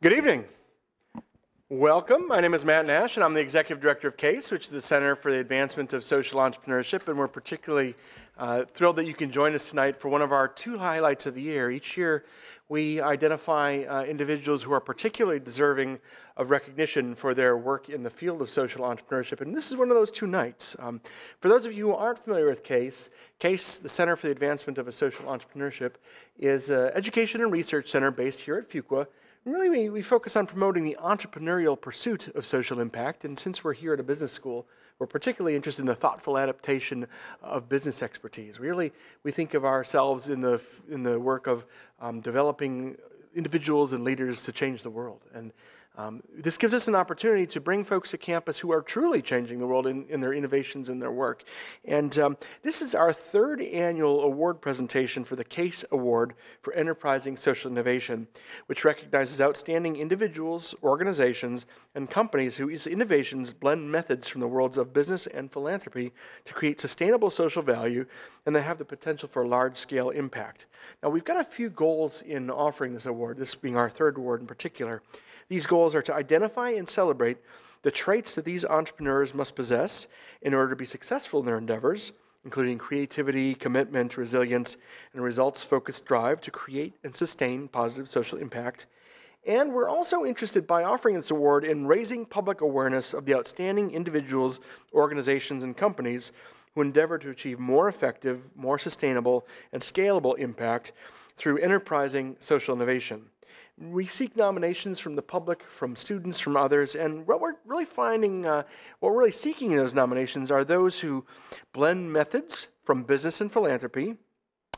Good evening. Welcome. My name is Matt Nash, and I'm the Executive Director of CASE, which is the Center for the Advancement of Social Entrepreneurship. And we're particularly uh, thrilled that you can join us tonight for one of our two highlights of the year. Each year, we identify uh, individuals who are particularly deserving of recognition for their work in the field of social entrepreneurship. And this is one of those two nights. Um, for those of you who aren't familiar with CASE, CASE, the Center for the Advancement of a Social Entrepreneurship, is an education and research center based here at Fuqua. And really, we, we focus on promoting the entrepreneurial pursuit of social impact. And since we're here at a business school, we're particularly interested in the thoughtful adaptation of business expertise. Really, we think of ourselves in the, in the work of um, developing individuals and leaders to change the world. And um, this gives us an opportunity to bring folks to campus who are truly changing the world in, in their innovations and their work. And um, this is our third annual award presentation for the CASE Award for Enterprising Social Innovation, which recognizes outstanding individuals, organizations, and companies whose innovations blend methods from the worlds of business and philanthropy to create sustainable social value and that have the potential for large scale impact. Now, we've got a few goals in offering this award, this being our third award in particular. These goals are to identify and celebrate the traits that these entrepreneurs must possess in order to be successful in their endeavors, including creativity, commitment, resilience, and results focused drive to create and sustain positive social impact. And we're also interested by offering this award in raising public awareness of the outstanding individuals, organizations, and companies who endeavor to achieve more effective, more sustainable, and scalable impact through enterprising social innovation we seek nominations from the public, from students, from others, and what we're really finding, uh, what we're really seeking in those nominations are those who blend methods from business and philanthropy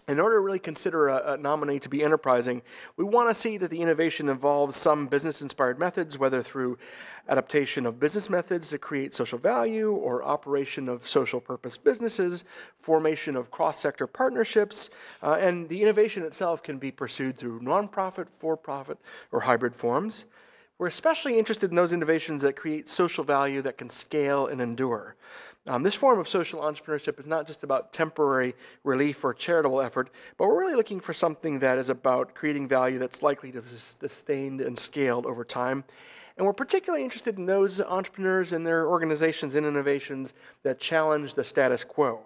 in order to really consider a, a nominee to be enterprising, we want to see that the innovation involves some business inspired methods, whether through adaptation of business methods to create social value or operation of social purpose businesses, formation of cross sector partnerships, uh, and the innovation itself can be pursued through nonprofit, for profit, or hybrid forms. We're especially interested in those innovations that create social value that can scale and endure. Um, this form of social entrepreneurship is not just about temporary relief or charitable effort, but we're really looking for something that is about creating value that's likely to be sustained and scaled over time. And we're particularly interested in those entrepreneurs and their organizations and innovations that challenge the status quo.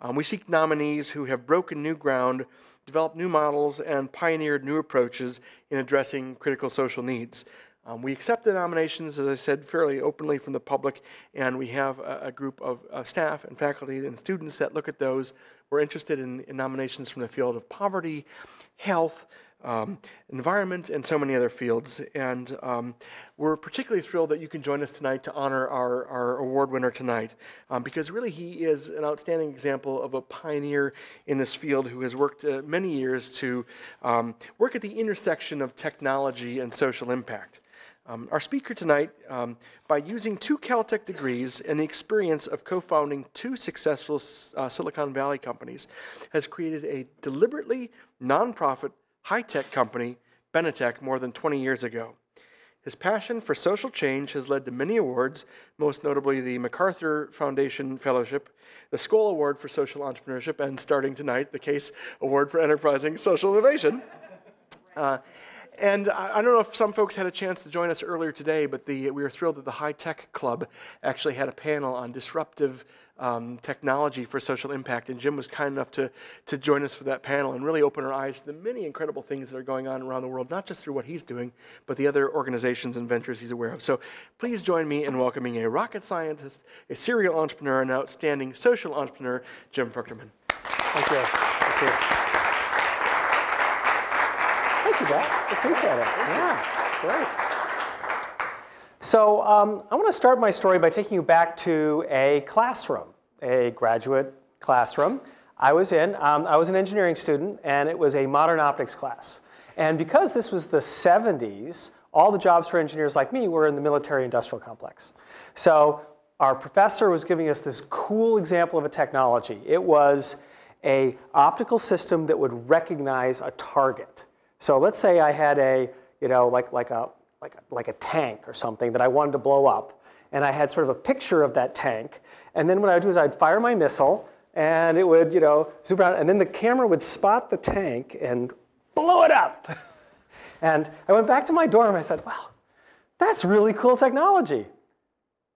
Um, we seek nominees who have broken new ground, developed new models, and pioneered new approaches in addressing critical social needs. Um, we accept the nominations, as I said, fairly openly from the public, and we have a, a group of uh, staff and faculty and students that look at those. We're interested in, in nominations from the field of poverty, health, um, environment, and so many other fields. And um, we're particularly thrilled that you can join us tonight to honor our, our award winner tonight, um, because really he is an outstanding example of a pioneer in this field who has worked uh, many years to um, work at the intersection of technology and social impact. Um, our speaker tonight, um, by using two Caltech degrees and the experience of co founding two successful uh, Silicon Valley companies, has created a deliberately nonprofit high tech company, Benetech, more than 20 years ago. His passion for social change has led to many awards, most notably the MacArthur Foundation Fellowship, the Skoll Award for Social Entrepreneurship, and starting tonight, the Case Award for Enterprising Social Innovation. Uh, and I, I, don't know if some folks had a chance to join us earlier today, but the, we were thrilled that the High Tech Club actually had a panel on disruptive um, technology for social impact. And Jim was kind enough to, to join us for that panel and really open our eyes to the many incredible things that are going on around the world, not just through what he's doing, but the other organizations and ventures he's aware of. So please join me in welcoming a rocket scientist, a serial entrepreneur, and outstanding social entrepreneur, Jim Fruchterman. Thank you. Thank you. Thank you, Brett. Appreciate it. Yeah, great. So um, I want to start my story by taking you back to a classroom, a graduate classroom. I was in. Um, I was an engineering student, and it was a modern optics class. And because this was the 70s, all the jobs for engineers like me were in the military industrial complex. So our professor was giving us this cool example of a technology. It was a optical system that would recognize a target. So let's say I had a, you know, like, like, a, like, a, like a tank or something that I wanted to blow up, and I had sort of a picture of that tank, and then what I would do is I'd fire my missile, and it would, you know, zoom around, and then the camera would spot the tank and blow it up. And I went back to my dorm and I said, well, that's really cool technology.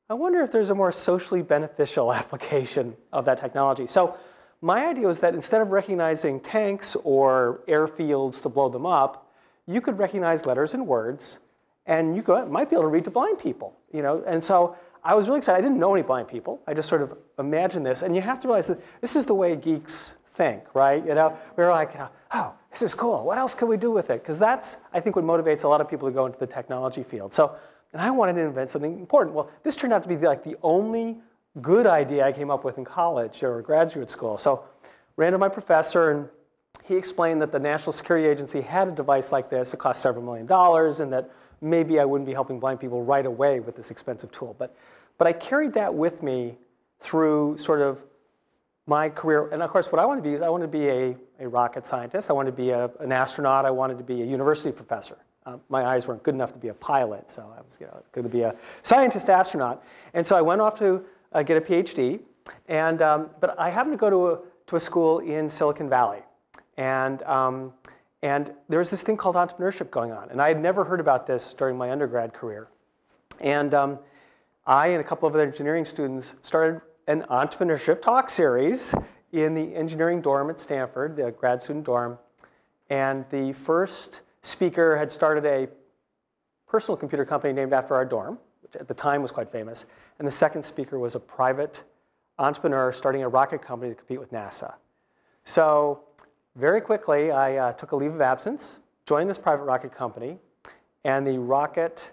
I wonder if there's a more socially beneficial application of that technology. So my idea was that instead of recognizing tanks or airfields to blow them up, you could recognize letters and words, and you could, might be able to read to blind people. You know? And so I was really excited. I didn't know any blind people. I just sort of imagined this. And you have to realize that this is the way geeks think, right? You know, we are like, you know, oh, this is cool. What else can we do with it? Because that's, I think, what motivates a lot of people to go into the technology field. So, and I wanted to invent something important. Well, this turned out to be like the only good idea I came up with in college or graduate school. So, ran to my professor, and he explained that the National Security Agency had a device like this. It cost several million dollars, and that maybe I wouldn't be helping blind people right away with this expensive tool. But, but I carried that with me through sort of my career, and of course, what I wanted to be is I wanted to be a, a rocket scientist. I wanted to be a, an astronaut. I wanted to be a university professor. Uh, my eyes weren't good enough to be a pilot, so I was you know, going to be a scientist astronaut. And so I went off to uh, get a PhD. And, um, but I happened to go to a, to a school in Silicon Valley. And, um, and there was this thing called entrepreneurship going on. And I had never heard about this during my undergrad career. And um, I and a couple of other engineering students started an entrepreneurship talk series in the engineering dorm at Stanford, the grad student dorm. And the first speaker had started a personal computer company named after our dorm, which at the time was quite famous. And the second speaker was a private entrepreneur starting a rocket company to compete with NASA. So very quickly, I uh, took a leave of absence, joined this private rocket company, and the rocket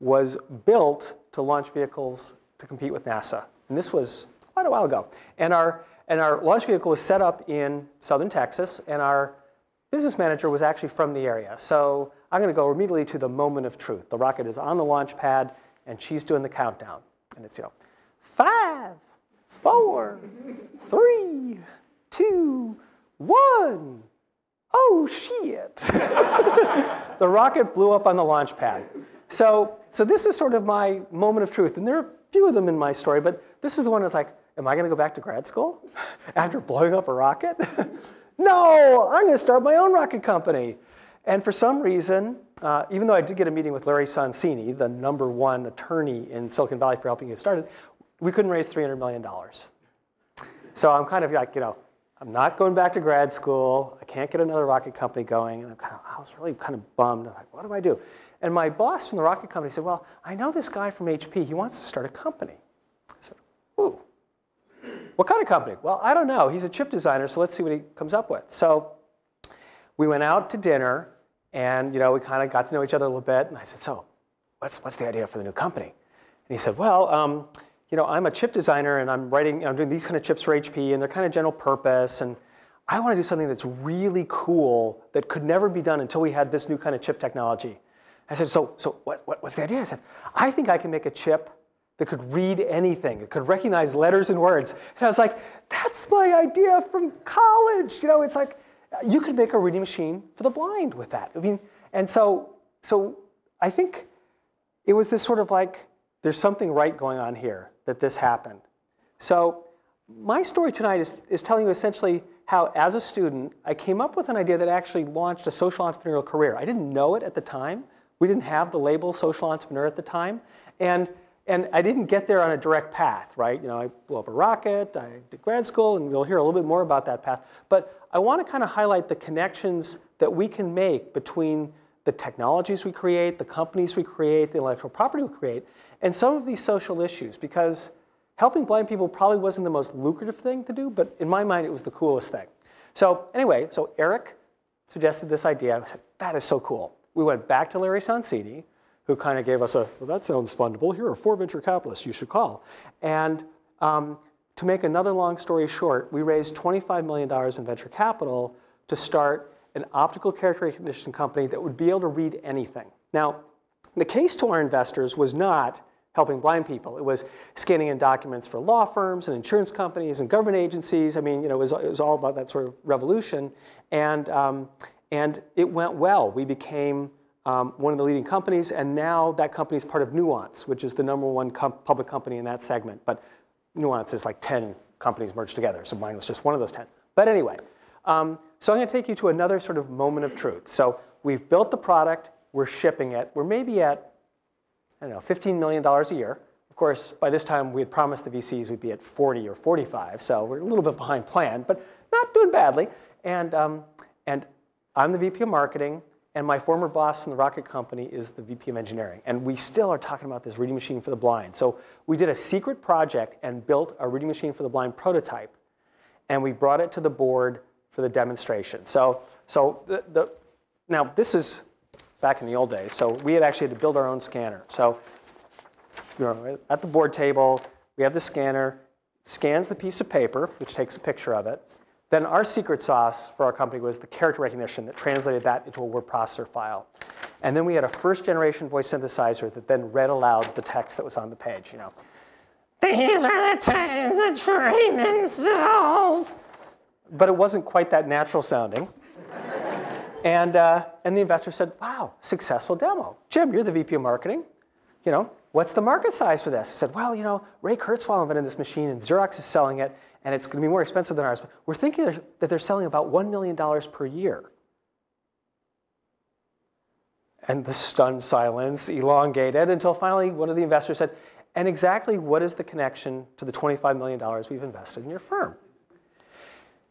was built to launch vehicles to compete with NASA. And this was quite a while ago. And our, and our launch vehicle was set up in southern Texas, and our business manager was actually from the area. So I'm going to go immediately to the moment of truth. The rocket is on the launch pad, and she's doing the countdown. And it's, you know, five, four, three, two, one. Oh, shit. the rocket blew up on the launch pad. So, so this is sort of my moment of truth. And there are a few of them in my story, but this is the one that's like, am I going to go back to grad school after blowing up a rocket? no, I'm going to start my own rocket company. And for some reason, uh, even though I did get a meeting with Larry Sonsini, the number one attorney in Silicon Valley for helping get started, we couldn't raise $300 million. So I'm kind of like, you know, I'm not going back to grad school. I can't get another rocket company going. And I'm kind of, I was really kind of bummed. I'm like, what do I do? And my boss from the rocket company said, well, I know this guy from HP. He wants to start a company. I said, ooh, what kind of company? Well, I don't know. He's a chip designer, so let's see what he comes up with. So we went out to dinner, and you know, we kind of got to know each other a little bit. And I said, so what's, what's the idea for the new company? And he said, well, um, you know, I'm a chip designer, and I'm writing, I'm doing these kind of chips for HP, and they're kind of general purpose, and I want to do something that's really cool that could never be done until we had this new kind of chip technology. I said, so, so what, what, what's the idea? I said, I think I can make a chip that could read anything. It could recognize letters and words. And I was like, that's my idea from college. You know, it's like you could make a reading machine for the blind with that. I mean, and so so I think it was this sort of like there's something right going on here that this happened. So my story tonight is, is telling you essentially how, as a student, I came up with an idea that actually launched a social entrepreneurial career. I didn't know it at the time. We didn't have the label social entrepreneur at the time. And and I didn't get there on a direct path, right? You know, I blew up a rocket, I did grad school, and you'll hear a little bit more about that path. But I want to kind of highlight the connections that we can make between the technologies we create, the companies we create, the intellectual property we create, and some of these social issues, because helping blind people probably wasn't the most lucrative thing to do, but in my mind, it was the coolest thing. So anyway, so Eric suggested this idea. I said, that is so cool. We went back to Larry Sonsini, who kind of gave us a, well, that sounds fundable. Here are four venture capitalists you should call. And um, to make another long story short, we raised $25 million in venture capital to start an optical character recognition company that would be able to read anything. Now, the case to our investors was not helping blind people. It was scanning in documents for law firms and insurance companies and government agencies. I mean, you know, it was, it was all about that sort of revolution. And, um, and it went well. We became um, one of the leading companies, and now that company is part of Nuance, which is the number one com public company in that segment. But Nuance is like 10 companies merged together, so mine was just one of those 10. But anyway, um, so I'm going to take you to another sort of moment of truth. So we've built the product, we're shipping it, we're maybe at, I don't know, $15 million a year. Of course, by this time, we had promised the VCs we'd be at 40 or 45, so we're a little bit behind plan, but not doing badly. And, um, and I'm the VP of marketing, and my former boss from the rocket company is the VP of engineering. And we still are talking about this reading machine for the blind. So we did a secret project and built a reading machine for the blind prototype, and we brought it to the board for the demonstration. So, so the, the, now this is back in the old days. So we had actually had to build our own scanner. So you know, at the board table, we have the scanner, scans the piece of paper, which takes a picture of it. Then our secret sauce for our company was the character recognition that translated that into a word processor file. And then we had a first generation voice synthesizer that then read aloud the text that was on the page, you know. These are the times that Freeman sells. But it wasn't quite that natural sounding. and, uh, and the investor said, wow, successful demo. Jim, you're the VP of marketing. You know, what's the market size for this? I said, well, you know, Ray Kurzweil invented this machine and Xerox is selling it and it's going to be more expensive than ours. We're thinking that they're selling about $1 million per year. And the stunned silence elongated until finally one of the investors said, and exactly what is the connection to the $25 million we've invested in your firm?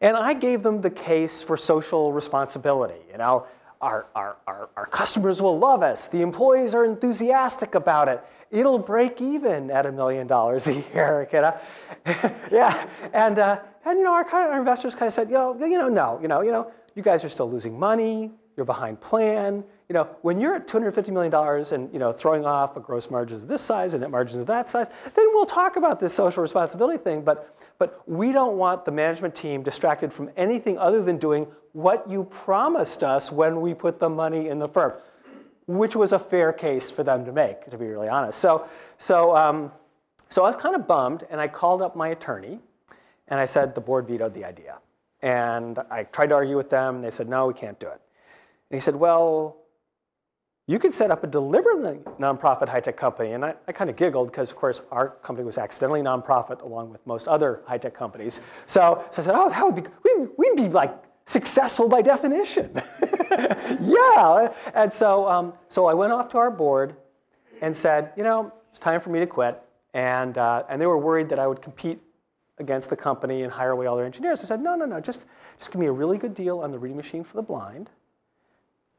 And I gave them the case for social responsibility. You know, our, our, our, our, customers will love us. The employees are enthusiastic about it. It'll break even at a million dollars a year. You know? yeah, and, uh, and you know, our, our investors kind of said, know, you know, no, you know, you know, you guys are still losing money. You're behind plan. You know, when you're at $250 million and you know, throwing off a gross margins of this size and net margins of that size, then we'll talk about this social responsibility thing. But, but we don't want the management team distracted from anything other than doing what you promised us when we put the money in the firm, which was a fair case for them to make, to be really honest. So, so, um, so I was kind of bummed, and I called up my attorney, and I said the board vetoed the idea. And I tried to argue with them, and they said, no, we can't do it. And he said, well, you could set up a deliberately nonprofit high-tech company. And I, I kind of giggled because, of course, our company was accidentally nonprofit along with most other high-tech companies. So, so I said, oh, that would be, we'd, we'd be like successful by definition. yeah. And so, um, so I went off to our board and said, you know, it's time for me to quit. And, uh, and they were worried that I would compete against the company and hire away all their engineers. I said, no, no, no, just, just give me a really good deal on the reading machine for the blind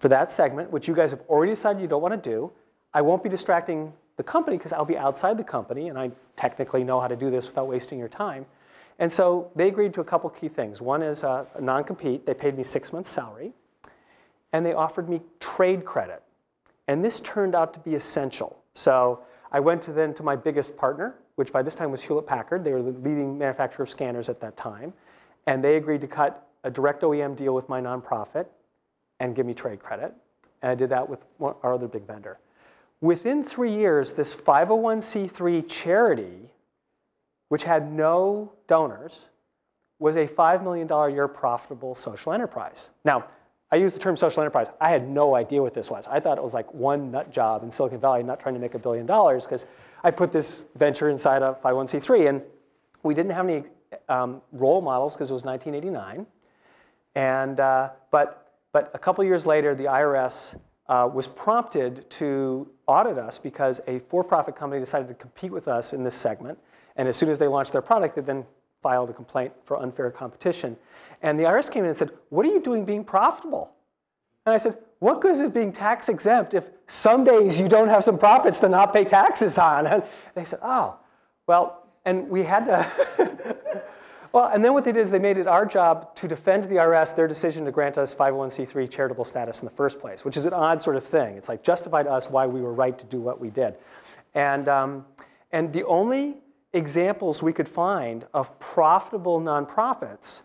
for that segment, which you guys have already decided you don't want to do. I won't be distracting the company because I'll be outside the company and I technically know how to do this without wasting your time. And so they agreed to a couple key things. One is a, a non compete, they paid me six months' salary, and they offered me trade credit. And this turned out to be essential. So I went to then to my biggest partner, which by this time was Hewlett Packard. They were the leading manufacturer of scanners at that time. And they agreed to cut a direct OEM deal with my nonprofit and give me trade credit. And I did that with our other big vendor. Within three years, this 501c3 charity, which had no donors, was a $5 million a year profitable social enterprise. Now, I use the term social enterprise. I had no idea what this was. I thought it was like one nut job in Silicon Valley not trying to make a billion dollars because I put this venture inside a 501c3 and we didn't have any um, role models because it was 1989. And, uh, but but a couple years later, the IRS uh, was prompted to audit us because a for-profit company decided to compete with us in this segment. And as soon as they launched their product, they then filed a complaint for unfair competition. And the IRS came in and said, what are you doing being profitable? And I said, what good is it being tax exempt if some days you don't have some profits to not pay taxes on? And they said, oh, well, and we had to, Well, and then what they did is they made it our job to defend the IRS their decision to grant us 501c3 charitable status in the first place, which is an odd sort of thing. It's like justified us why we were right to do what we did. And, um, and the only examples we could find of profitable nonprofits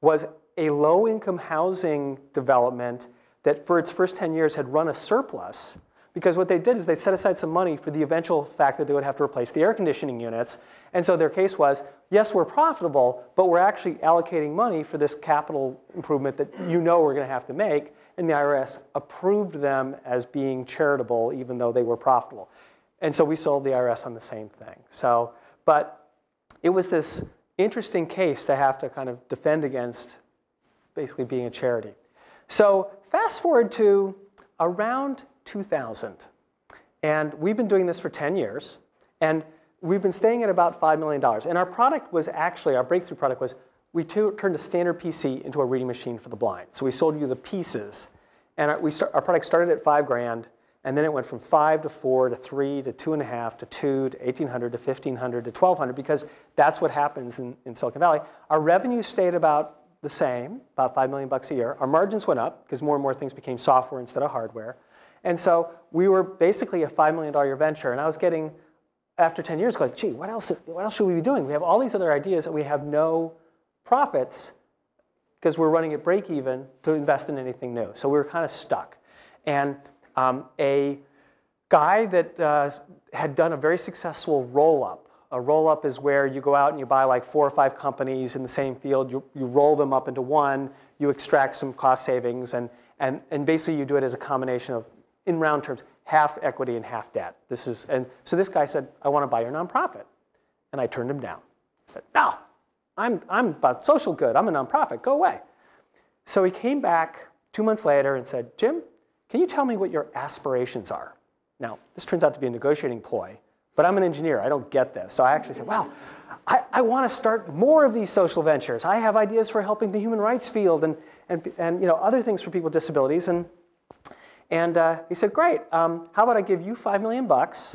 was a low income housing development that for its first 10 years had run a surplus because what they did is they set aside some money for the eventual fact that they would have to replace the air conditioning units. And so their case was, yes, we're profitable, but we're actually allocating money for this capital improvement that you know we're going to have to make. And the IRS approved them as being charitable, even though they were profitable. And so we sold the IRS on the same thing. So, but it was this interesting case to have to kind of defend against basically being a charity. So fast forward to around 2000. And we've been doing this for 10 years. And we've been staying at about $5 million. And our product was actually, our breakthrough product was, we turned a standard PC into a reading machine for the blind. So we sold you the pieces. And our, we start, our product started at five grand. And then it went from five to four to three to two and a half to two to 1800 to 1500 to 1200 because that's what happens in, in Silicon Valley. Our revenue stayed about the same, about five million bucks a year. Our margins went up because more and more things became software instead of hardware. And so we were basically a $5 million venture. And I was getting, after 10 years, going, gee, what else, what else should we be doing? We have all these other ideas and we have no profits because we're running at break even to invest in anything new. So we were kind of stuck. And um, a guy that uh, had done a very successful roll up. A roll up is where you go out and you buy like four or five companies in the same field, you, you roll them up into one, you extract some cost savings, and, and, and basically you do it as a combination of, in round terms, half equity and half debt. This is, and so this guy said, I want to buy your nonprofit. And I turned him down. I said, No, I'm, I'm about social good. I'm a nonprofit. Go away. So he came back two months later and said, Jim, can you tell me what your aspirations are? Now, this turns out to be a negotiating ploy, but I'm an engineer. I don't get this. So I actually said, well, I, I want to start more of these social ventures. I have ideas for helping the human rights field and, and, and you know, other things for people with disabilities. And, and uh, he said, great. Um, how about I give you five million bucks,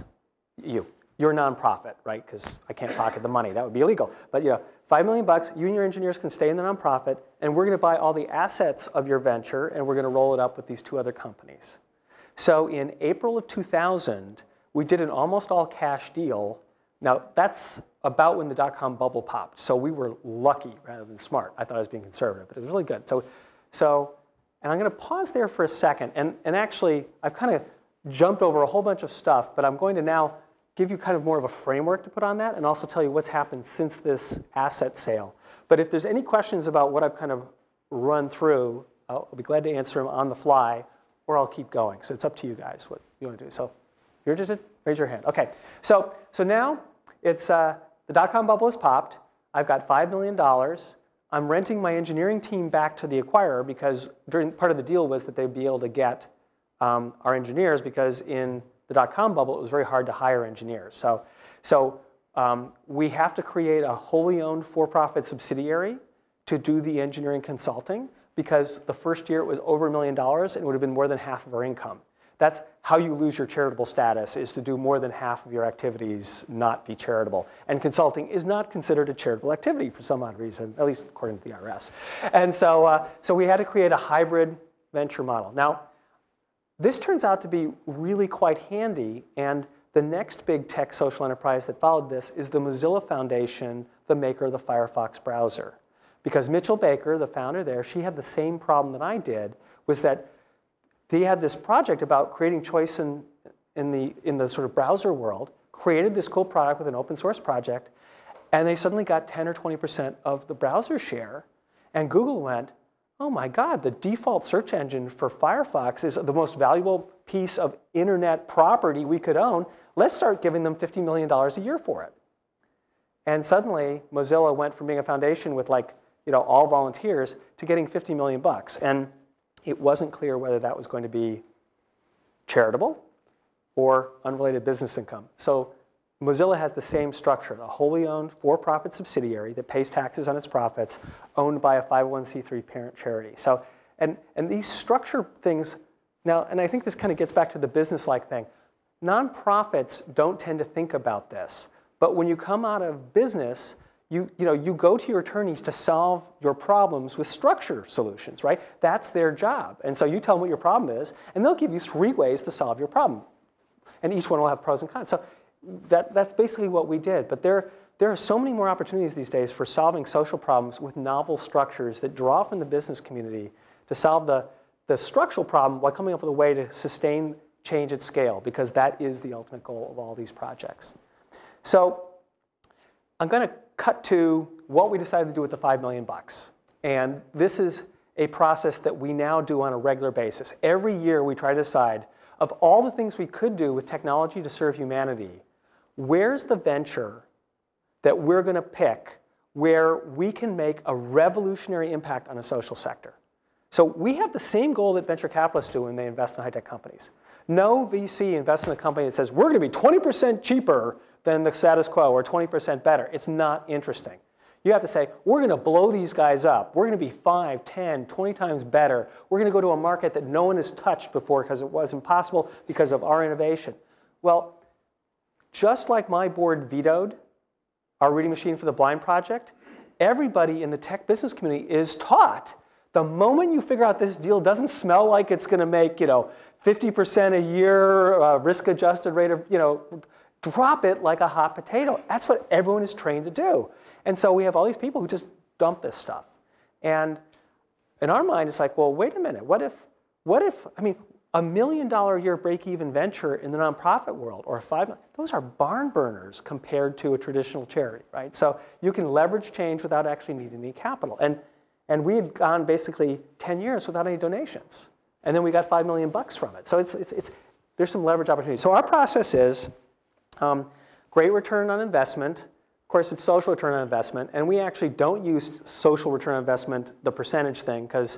you, your nonprofit, right? Because I can't pocket the money. That would be illegal. But you know, five million bucks, you and your engineers can stay in the nonprofit, and we're going to buy all the assets of your venture, and we're going to roll it up with these two other companies. So in April of 2000, we did an almost all cash deal. Now, that's about when the dot com bubble popped. So we were lucky rather than smart. I thought I was being conservative, but it was really good. So, so and I'm going to pause there for a second. And, and actually, I've kind of jumped over a whole bunch of stuff, but I'm going to now give you kind of more of a framework to put on that and also tell you what's happened since this asset sale. But if there's any questions about what I've kind of run through, I'll, be glad to answer them on the fly or I'll keep going. So it's up to you guys what you want to do. So if you're interested, raise your hand. Okay, so, so now it's, uh, the dot-com bubble has popped. I've got $5 million. I'm renting my engineering team back to the acquirer because during, part of the deal was that they'd be able to get um, our engineers because in the dot-com bubble, it was very hard to hire engineers. So, so um, we have to create a wholly owned for-profit subsidiary to do the engineering consulting because the first year it was over a million dollars and it would have been more than half of our income. That's how you lose your charitable status is to do more than half of your activities not be charitable. And consulting is not considered a charitable activity for some odd reason, at least according to the IRS. And so, uh, so we had to create a hybrid venture model. Now, this turns out to be really quite handy, and the next big tech social enterprise that followed this is the Mozilla Foundation, the maker of the Firefox browser. Because Mitchell Baker, the founder there, she had the same problem that I did, was that they had this project about creating choice in, in, the, in the sort of browser world, created this cool product with an open source project, and they suddenly got 10 or 20% of the browser share, and Google went, oh my God, the default search engine for Firefox is the most valuable piece of internet property we could own. Let's start giving them $50 million a year for it. And suddenly, Mozilla went from being a foundation with like, you know, all volunteers to getting 50 million bucks. And it wasn't clear whether that was going to be charitable or unrelated business income. So Mozilla has the same structure, a wholly owned for-profit subsidiary that pays taxes on its profits, owned by a 501c3 parent charity. So, and, and these structure things, now, and I think this kind of gets back to the business-like thing. Nonprofits don't tend to think about this, but when you come out of business, you, you, know, you go to your attorneys to solve your problems with structure solutions, right? That's their job. And so you tell them what your problem is, and they'll give you three ways to solve your problem. And each one will have pros and cons. So that, that's basically what we did. But there, there are so many more opportunities these days for solving social problems with novel structures that draw from the business community to solve the, the structural problem while coming up with a way to sustain change at scale, because that is the ultimate goal of all these projects. So I'm going to cut to what we decided to do with the 5 million bucks. And this is a process that we now do on a regular basis. Every year we try to decide of all the things we could do with technology to serve humanity, where's the venture that we're going to pick where we can make a revolutionary impact on a social sector? So we have the same goal that venture capitalists do when they invest in high tech companies. No VC invests in a company that says, we're going to be 20% cheaper than the status quo or 20% better. It's not interesting. You have to say, we're going to blow these guys up. We're going to be 5, 10, 20 times better. We're going to go to a market that no one has touched before because it was impossible because of our innovation. Well, just like my board vetoed our reading machine for the blind project, everybody in the tech business community is taught the moment you figure out this deal doesn't smell like it's going to make, you know, 50% a year uh, risk adjusted rate of, you know, drop it like a hot potato. That's what everyone is trained to do. And so we have all these people who just dump this stuff. And in our mind, it's like, well, wait a minute. What if, what if, I mean, a million dollar a year break even venture in the nonprofit world or five, those are barn burners compared to a traditional charity, right? So you can leverage change without actually needing any capital. And, and we had gone basically 10 years without any donations. And then we got five million bucks from it. So it's, it's, it's, there's some leverage opportunity. So our process is um, great return on investment. Of course, it's social return on investment. And we actually don't use social return on investment, the percentage thing, because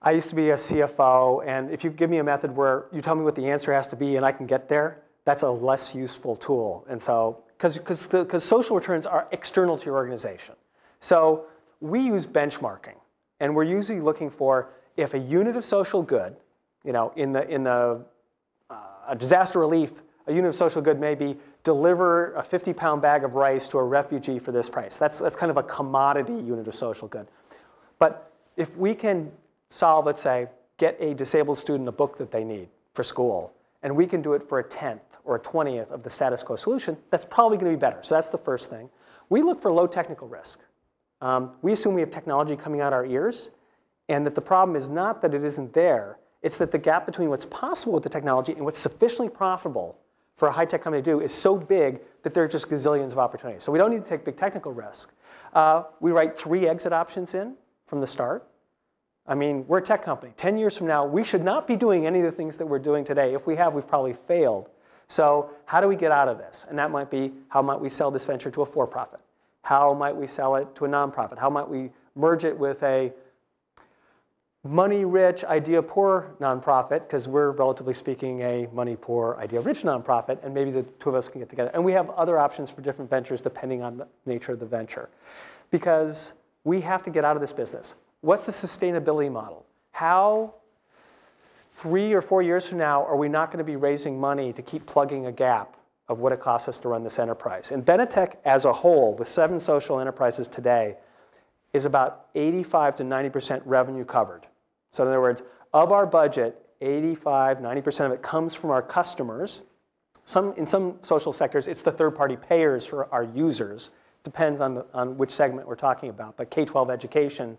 I used to be a CFO, and if you give me a method where you tell me what the answer has to be and I can get there, that's a less useful tool. And so, because social returns are external to your organization. So we use benchmarking, and we're usually looking for if a unit of social good, you know, in the, in the uh, disaster relief, a unit of social good may be deliver a 50 pound bag of rice to a refugee for this price. That's, that's kind of a commodity unit of social good. But if we can solve, let's say, get a disabled student a book that they need for school, and we can do it for a tenth or a twentieth of the status quo solution, that's probably going to be better. So that's the first thing. We look for low technical risk. Um, we assume we have technology coming out our ears, and that the problem is not that it isn't there, it's that the gap between what's possible with the technology and what's sufficiently profitable for a high-tech company to do is so big that there are just gazillions of opportunities. So we don't need to take big technical risk. Uh, we write three exit options in from the start. I mean, we're a tech company. 10 years from now, we should not be doing any of the things that we're doing today. If we have, we've probably failed. So how do we get out of this? And that might be, how might we sell this venture to a for-profit? How might we sell it to a nonprofit? How might we merge it with a money-rich, idea-poor nonprofit, because we're, relatively speaking, a money-poor, idea-rich nonprofit, and maybe the two of us can get together. And we have other options for different ventures depending on the nature of the venture. Because we have to get out of this business. What's the sustainability model? How, three or four years from now, are we not going to be raising money to keep plugging a gap of what it costs us to run this enterprise? And Benetech as a whole, with seven social enterprises today, is about 85 to 90% revenue covered. So in other words, of our budget, 85, 90% of it comes from our customers. Some, in some social sectors, it's the third-party payers for our users. Depends on, the, on which segment we're talking about. But K-12 education,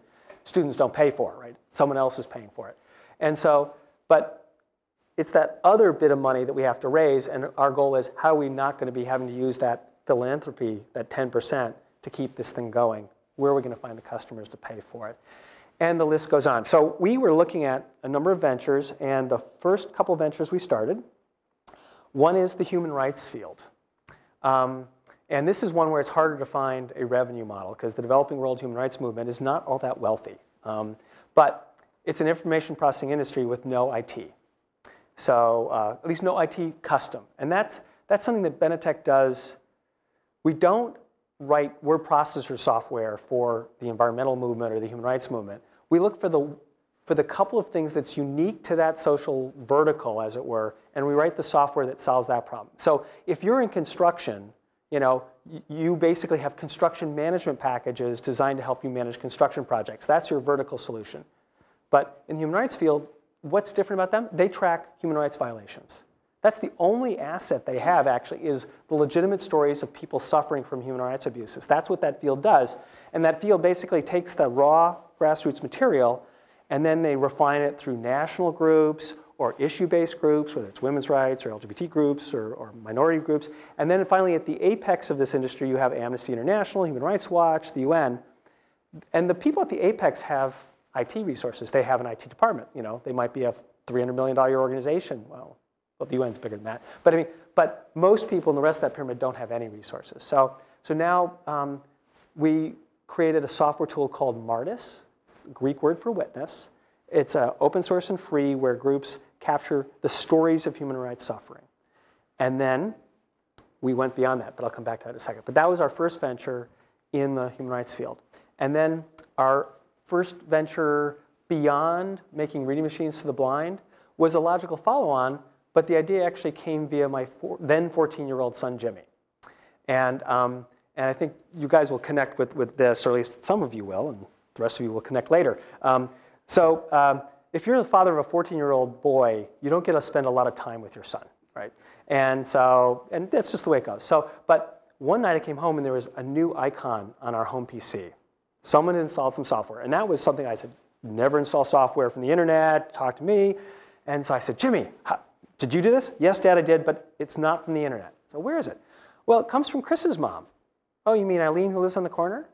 students don't pay for, it, right? Someone else is paying for it. And so, but it's that other bit of money that we have to raise, and our goal is how are we not going to be having to use that philanthropy, that 10%, to keep this thing going? Where are we going to find the customers to pay for it? And the list goes on. So we were looking at a number of ventures, and the first couple ventures we started, one is the human rights field. Um, and this is one where it's harder to find a revenue model because the developing world human rights movement is not all that wealthy. Um, but it's an information processing industry with no IT. So uh, at least no IT custom. And that's, that's something that Benetech does. We don't write word processor software for the environmental movement or the human rights movement. We look for the, for the couple of things that's unique to that social vertical, as it were, and we write the software that solves that problem. So if you're in construction, you know, you basically have construction management packages designed to help you manage construction projects. That's your vertical solution. But in the human rights field, what's different about them? They track human rights violations. That's the only asset they have, actually, is the legitimate stories of people suffering from human rights abuses. That's what that field does. And that field basically takes the raw grassroots material and then they refine it through national groups or issue-based groups, whether it's women's rights or LGBT groups or, or, minority groups. And then finally, at the apex of this industry, you have Amnesty International, Human Rights Watch, the UN. And the people at the apex have IT resources. They have an IT department. You know, they might be a $300 million organization. Well, well, the UN's bigger than that. But I mean, but most people in the rest of that pyramid don't have any resources. So, so now um, we created a software tool called Martus. Greek word for witness. It's uh, open source and free where groups capture the stories of human rights suffering. And then we went beyond that, but I'll come back to that in a second. But that was our first venture in the human rights field. And then our first venture beyond making reading machines to the blind was a logical follow on, but the idea actually came via my four, then 14 year old son, Jimmy. And, um, and I think you guys will connect with, with this, or at least some of you will, and the rest of you will connect later. Um, so um, if you're the father of a 14 year old boy, you don't get to spend a lot of time with your son, right? And so, and that's just the way it goes. So, but one night I came home and there was a new icon on our home PC. Someone installed some software, and that was something I said, never install software from the internet, talk to me. And so I said, Jimmy, how, did you do this? Yes, Dad, I did, but it's not from the internet. So where is it? Well, it comes from Chris's mom. Oh, you mean Eileen who lives on the corner?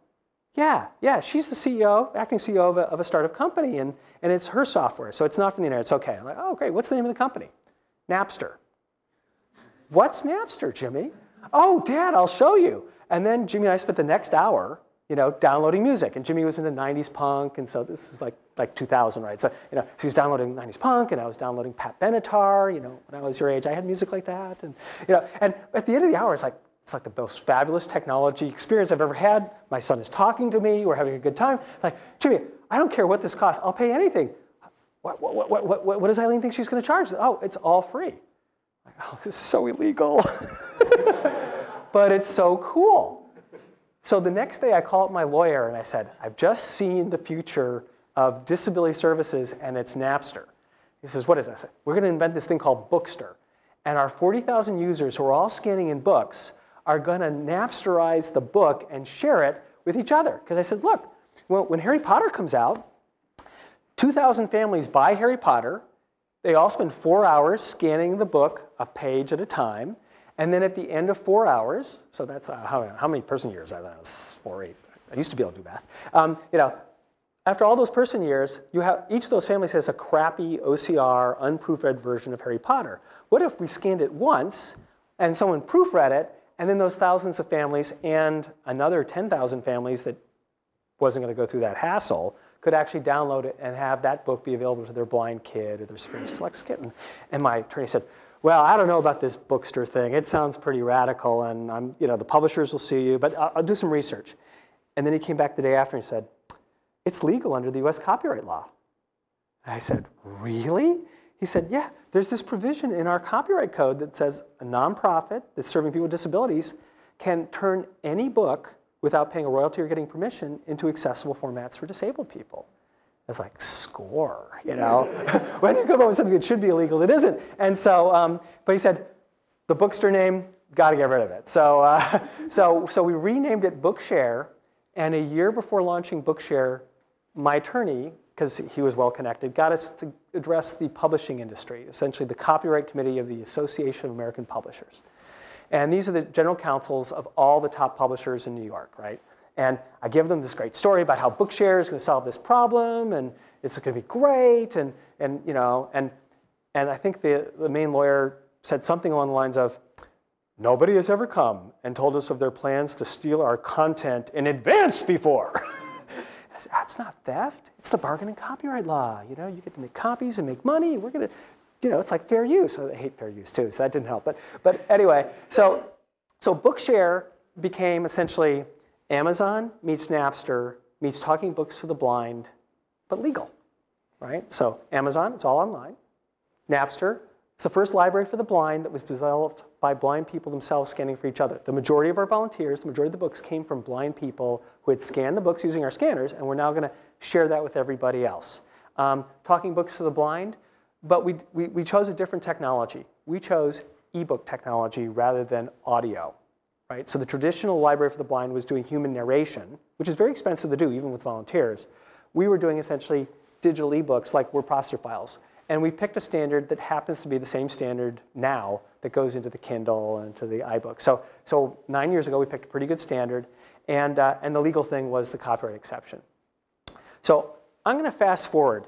Yeah, yeah, she's the CEO, acting CEO of a, of a startup company, and, and it's her software, so it's not from the internet, it's okay. I'm like, oh, great, what's the name of the company? Napster. What's Napster, Jimmy? Oh, Dad, I'll show you. And then Jimmy and I spent the next hour, you know, downloading music. And Jimmy was into 90s punk, and so this is like, like 2000, right? So, you know, so he was downloading 90s punk, and I was downloading Pat Benatar, you know, when I was your age, I had music like that. And, you know, and at the end of the hour, it's like, it's like the most fabulous technology experience I've ever had. My son is talking to me, we're having a good time. Like, Jimmy, I don't care what this costs, I'll pay anything. What, what, what, what, what, does Eileen think she's going to charge? Oh, it's all free. Like, oh, this is so illegal. but it's so cool. So the next day I call up my lawyer and I said, I've just seen the future of disability services and it's Napster. He says, what is that? Said, We're going to invent this thing called Bookster. And our 40,000 users who are all scanning in books are going to Napsterize the book and share it with each other. Because I said, look, when Harry Potter comes out, 2,000 families buy Harry Potter. They all spend four hours scanning the book a page at a time. And then at the end of four hours, so that's uh, how, how many person years? I don't know, four, eight. I used to be able to do math. Um, you know, after all those person years, you have each of those families has a crappy OCR, unproofread version of Harry Potter. What if we scanned it once and someone proofread it, and then those thousands of families and another 10,000 families that wasn't going to go through that hassle could actually download it and have that book be available to their blind kid or their Sphinx Select kid. And my attorney said, well, I don't know about this Bookster thing. It sounds pretty radical, and I'm, you know, the publishers will sue you, but I'll, I'll do some research. And then he came back the day after and said, it's legal under the US copyright law. I said, really? He said, yeah, there's this provision in our copyright code that says a nonprofit that's serving people with disabilities can turn any book without paying a royalty or getting permission into accessible formats for disabled people. It's like, score, you know? when you come up with something that should be illegal, it isn't. And so, um, but he said, the Bookster name, got to get rid of it. So, uh, so, so we renamed it Bookshare, and a year before launching Bookshare, my attorney, because he was well connected, got us to address the publishing industry, essentially the copyright committee of the Association of American Publishers. And these are the general counsels of all the top publishers in New York, right? And I give them this great story about how Bookshare is going to solve this problem and it's going to be great. And, and, you know, and, and I think the, the main lawyer said something along the lines of, nobody has ever come and told us of their plans to steal our content in advance before. I said, ah, that's not theft. It's the bargain and copyright law. You know, you get to make copies and make money. We're going to you know, it's like fair use. I hate fair use too, so that didn't help. But, but anyway, so, so Bookshare became essentially Amazon meets Napster meets Talking Books for the Blind, but legal, right? So Amazon, it's all online. Napster, it's the first library for the blind that was developed by blind people themselves scanning for each other. The majority of our volunteers, the majority of the books came from blind people who had scanned the books using our scanners, and we're now going to share that with everybody else. Um, Talking Books for the Blind, but we, we, we chose a different technology. We chose ebook technology rather than audio. Right? So the traditional library for the blind was doing human narration, which is very expensive to do, even with volunteers. We were doing essentially digital ebooks like word processor files. And we picked a standard that happens to be the same standard now that goes into the Kindle and to the iBook. So, so nine years ago, we picked a pretty good standard, and, uh, and the legal thing was the copyright exception. So I'm going to fast forward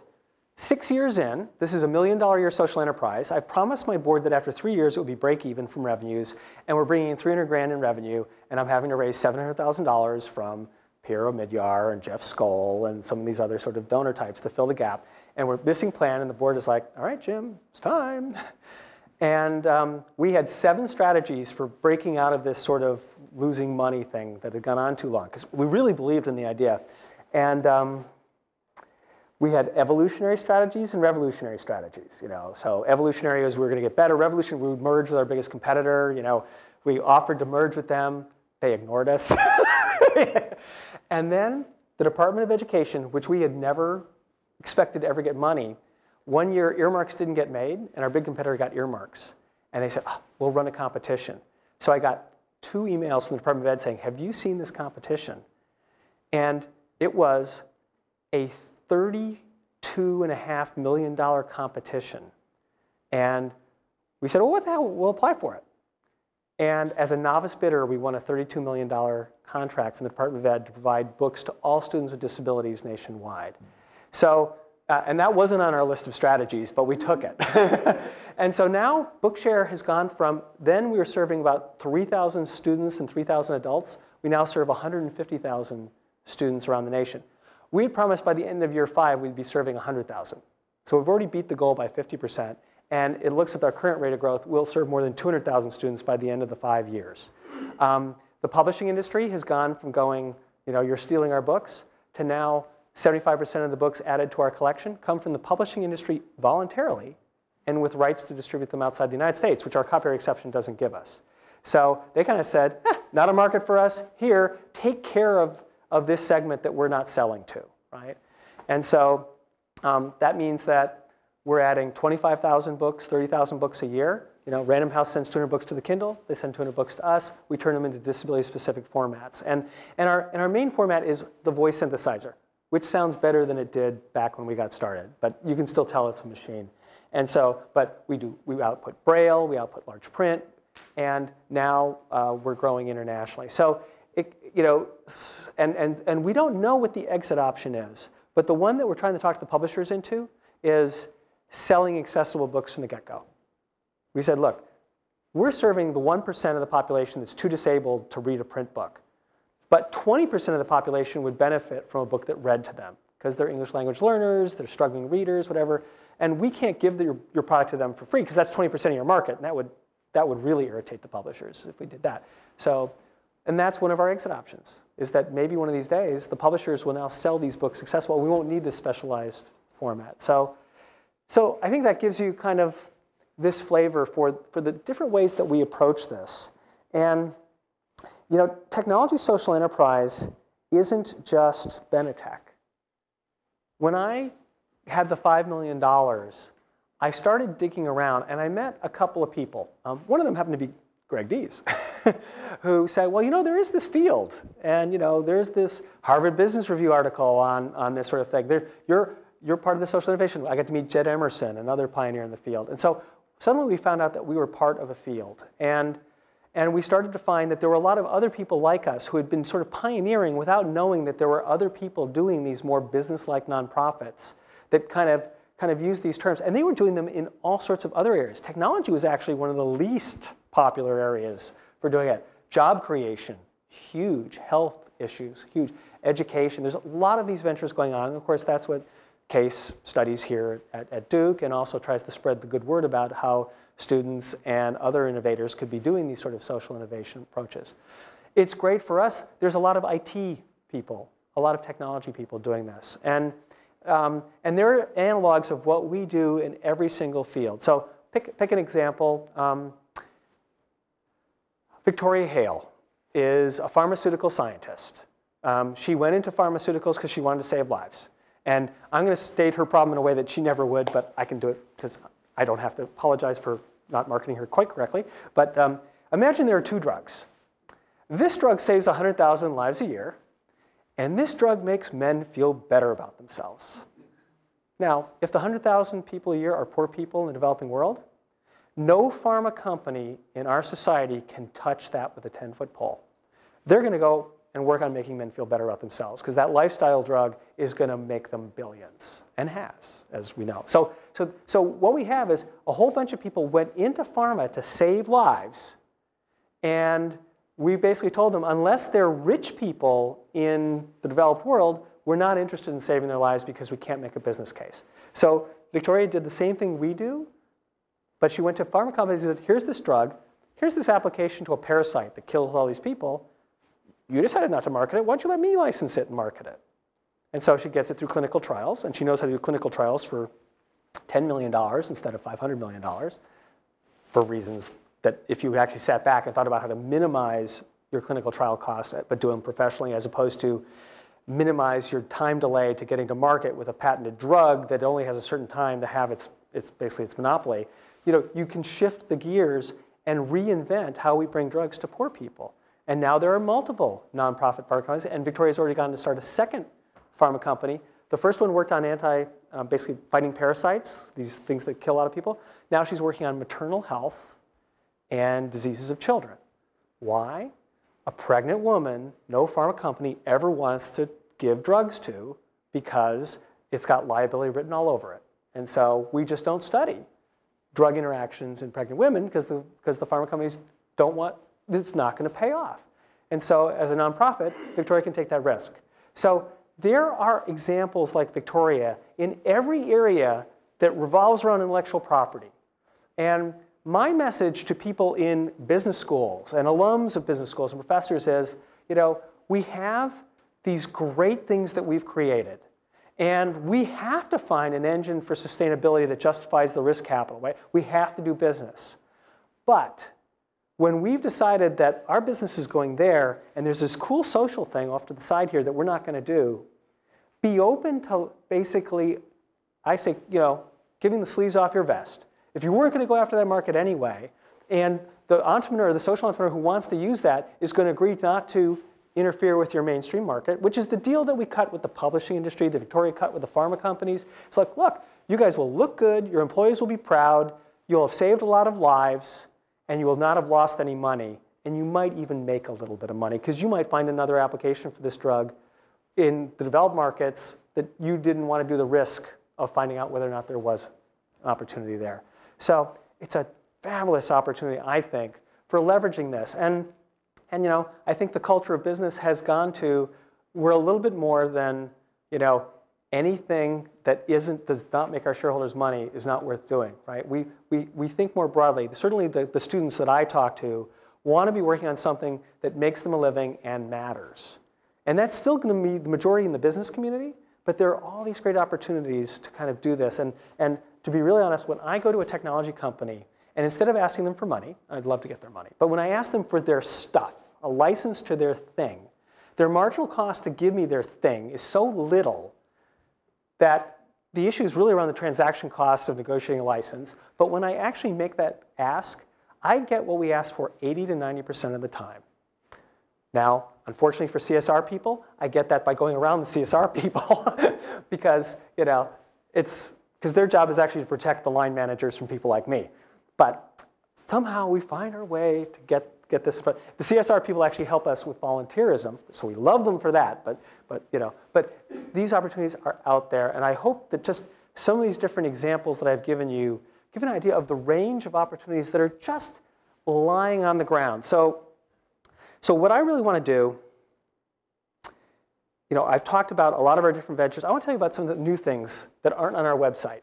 Six years in, this is a million dollar year social enterprise. I've promised my board that after three years it will be break even from revenues, and we're bringing in 300 grand in revenue, and I'm having to raise $700,000 from Pierre Omidyar and Jeff Skoll and some of these other sort of donor types to fill the gap. And we're missing plan, and the board is like, all right, Jim, it's time. And um, we had seven strategies for breaking out of this sort of losing money thing that had gone on too long, because we really believed in the idea. And um, we had evolutionary strategies and revolutionary strategies. You know, so evolutionary was we were going to get better. Revolution, we would merge with our biggest competitor. You know, we offered to merge with them. They ignored us. and then the Department of Education, which we had never expected to ever get money, one year earmarks didn't get made, and our big competitor got earmarks. And they said, oh, we'll run a competition. So I got two emails from the Department of Ed saying, have you seen this competition? And it was a $32.5 million competition. And we said, well, what the hell? We'll apply for it. And as a novice bidder, we won a $32 million contract from the Department of Ed to provide books to all students with disabilities nationwide. So, uh, and that wasn't on our list of strategies, but we took it. and so now Bookshare has gone from, then we were serving about 3,000 students and 3,000 adults. We now serve 150,000 students around the nation. We had promised by the end of year five we'd be serving 100,000. So we've already beat the goal by 50%. And it looks at our current rate of growth, we'll serve more than 200,000 students by the end of the five years. Um, the publishing industry has gone from going, you know, you're stealing our books, to now 75% of the books added to our collection come from the publishing industry voluntarily and with rights to distribute them outside the United States, which our copyright exception doesn't give us. So they kind of said, eh, not a market for us. Here, take care of of this segment that we're not selling to, right? And so um, that means that we're adding 25,000 books, 30,000 books a year. You know, Random House sends 200 books to the Kindle. They send 200 books to us. We turn them into disability-specific formats. And, and, our, and our main format is the voice synthesizer, which sounds better than it did back when we got started. But you can still tell it's a machine. And so, but we do, we output Braille, we output large print, and now uh, we're growing internationally. So it, you know, and, and, and we don't know what the exit option is. But the one that we're trying to talk to the publishers into is selling accessible books from the get-go. We said, look, we're serving the 1% of the population that's too disabled to read a print book. But 20% of the population would benefit from a book that read to them because they're English language learners, they're struggling readers, whatever. And we can't give the, your, your product to them for free because that's 20% of your market. And that would, that would really irritate the publishers if we did that. So and that's one of our exit options, is that maybe one of these days the publishers will now sell these books accessible. We won't need this specialized format. So, so I think that gives you kind of this flavor for, for the different ways that we approach this. And you know, technology social enterprise isn't just Benetech. When I had the $5 million, I started digging around and I met a couple of people. Um, one of them happened to be Greg Dees, who said, well, you know, there is this field. And, you know, there's this Harvard Business Review article on, on this sort of thing. There, you're, you're part of the social innovation. I got to meet Jed Emerson, another pioneer in the field. And so suddenly we found out that we were part of a field. And, and we started to find that there were a lot of other people like us who had been sort of pioneering without knowing that there were other people doing these more business-like nonprofits that kind of kind of use these terms. And they were doing them in all sorts of other areas. Technology was actually one of the least popular areas for doing it. Job creation, huge. Health issues, huge. Education, there's a lot of these ventures going on. And of course, that's what Case studies here at, at Duke and also tries to spread the good word about how students and other innovators could be doing these sort of social innovation approaches. It's great for us. There's a lot of IT people, a lot of technology people doing this. And, um, and there are analogs of what we do in every single field. So pick, pick an example. Um, Victoria Hale is a pharmaceutical scientist. Um, she went into pharmaceuticals because she wanted to save lives. And I'm going to state her problem in a way that she never would, but I can do it because I don't have to apologize for not marketing her quite correctly. But um, imagine there are two drugs. This drug saves 100,000 lives a year, and this drug makes men feel better about themselves. Now, if the 100,000 people a year are poor people in the developing world, no pharma company in our society can touch that with a 10 foot pole. They're going to go and work on making men feel better about themselves because that lifestyle drug is going to make them billions and has, as we know. So, so, so what we have is a whole bunch of people went into pharma to save lives and we basically told them unless they're rich people in the developed world, we're not interested in saving their lives because we can't make a business case. So Victoria did the same thing we do, but she went to pharma companies and said, here's this drug, here's this application to a parasite that kills all these people. You decided not to market it. Why don't you let me license it and market it? And so she gets it through clinical trials, and she knows how to do clinical trials for $10 million instead of $500 million for reasons that if you actually sat back and thought about how to minimize your clinical trial costs, uh, but do them professionally as opposed to minimize your time delay to getting to market with a patented drug that only has a certain time to have its, its basically its monopoly, you know, you can shift the gears and reinvent how we bring drugs to poor people. And now there are multiple nonprofit pharma companies, and Victoria's already gone to start a second pharma company. The first one worked on anti, um, basically fighting parasites, these things that kill a lot of people. Now she's working on maternal health and diseases of children. Why? A pregnant woman, no pharma company ever wants to give drugs to because it's got liability written all over it. And so we just don't study drug interactions in pregnant women because the, because the pharma companies don't want, it's not going to pay off. And so as a nonprofit, Victoria can take that risk. So there are examples like Victoria in every area that revolves around intellectual property. And my message to people in business schools and alums of business schools and professors is, you know, we have these great things that we've created. And we have to find an engine for sustainability that justifies the risk capital, right? We have to do business. But when we've decided that our business is going there and there's this cool social thing off to the side here that we're not going to do, be open to basically, I say, you know, giving the sleeves off your vest. If you weren't going to go after that market anyway, and the entrepreneur, the social entrepreneur who wants to use that is going to agree not to interfere with your mainstream market, which is the deal that we cut with the publishing industry, the Victoria cut with the pharma companies. It's like, look, you guys will look good, your employees will be proud, you'll have saved a lot of lives, and you will not have lost any money. And you might even make a little bit of money because you might find another application for this drug in the developed markets that you didn't want to do the risk of finding out whether or not there was an opportunity there. So it's a fabulous opportunity, I think, for leveraging this. And and you know, I think the culture of business has gone to we're a little bit more than you know anything that isn't does not make our shareholders money is not worth doing, right? We we we think more broadly. Certainly, the, the students that I talk to want to be working on something that makes them a living and matters, and that's still going to be the majority in the business community. But there are all these great opportunities to kind of do this, and and to be really honest, when I go to a technology company and instead of asking them for money, I'd love to get their money, but when I ask them for their stuff, a license to their thing, their marginal cost to give me their thing is so little that the issue is really around the transaction costs of negotiating a license. But when I actually make that ask, I get what we ask for 80 to 90% of the time. Now, unfortunately for CSR people, I get that by going around the CSR people because, you know, it's because their job is actually to protect the line managers from people like me. But somehow we find our way to get, get this. In front the CSR people actually help us with volunteerism, so we love them for that. But, but, you know, but these opportunities are out there, and I hope that just some of these different examples that I've given you give an idea of the range of opportunities that are just lying on the ground. So, so what I really want to do, you know, I've talked about a lot of our different ventures. I want to tell you about some of the new things that aren't on our website,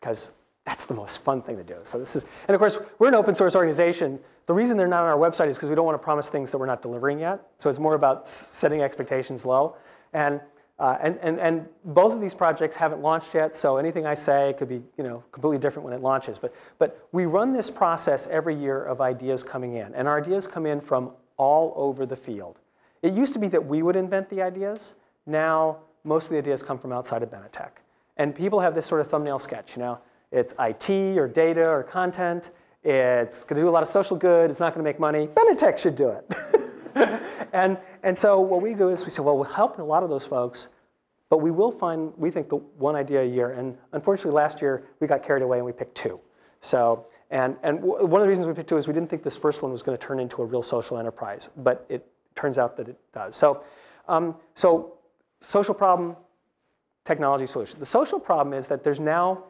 because that's the most fun thing to do. So this is, and of course, we're an open source organization. The reason they're not on our website is because we don't want to promise things that we're not delivering yet. So it's more about setting expectations low. And, uh, and, and, and both of these projects haven't launched yet, so anything I say could be you know, completely different when it launches. But, but we run this process every year of ideas coming in, and our ideas come in from all over the field. It used to be that we would invent the ideas. Now, most of the ideas come from outside of Benetech. And people have this sort of thumbnail sketch, you know, it's IT or data or content. It's going to do a lot of social good. It's not going to make money. Benetech should do it. and, and so what we do is we say, well, we'll help a lot of those folks, but we will find, we think, the one idea a year. And unfortunately, last year, we got carried away and we picked two. So, and, and one of the reasons we picked two is we didn't think this first one was going to turn into a real social enterprise, but it turns out that it does. So, um, so social problem, technology solution. The social problem is that there's now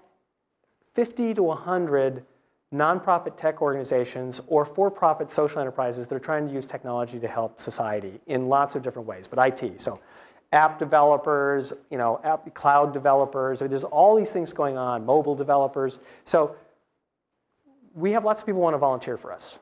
50 to 100 nonprofit tech organizations or for-profit social enterprises that are trying to use technology to help society in lots of different ways, but IT. So app developers, you know, app, cloud developers, I mean, there's all these things going on, mobile developers. So we have lots of people want to volunteer for us.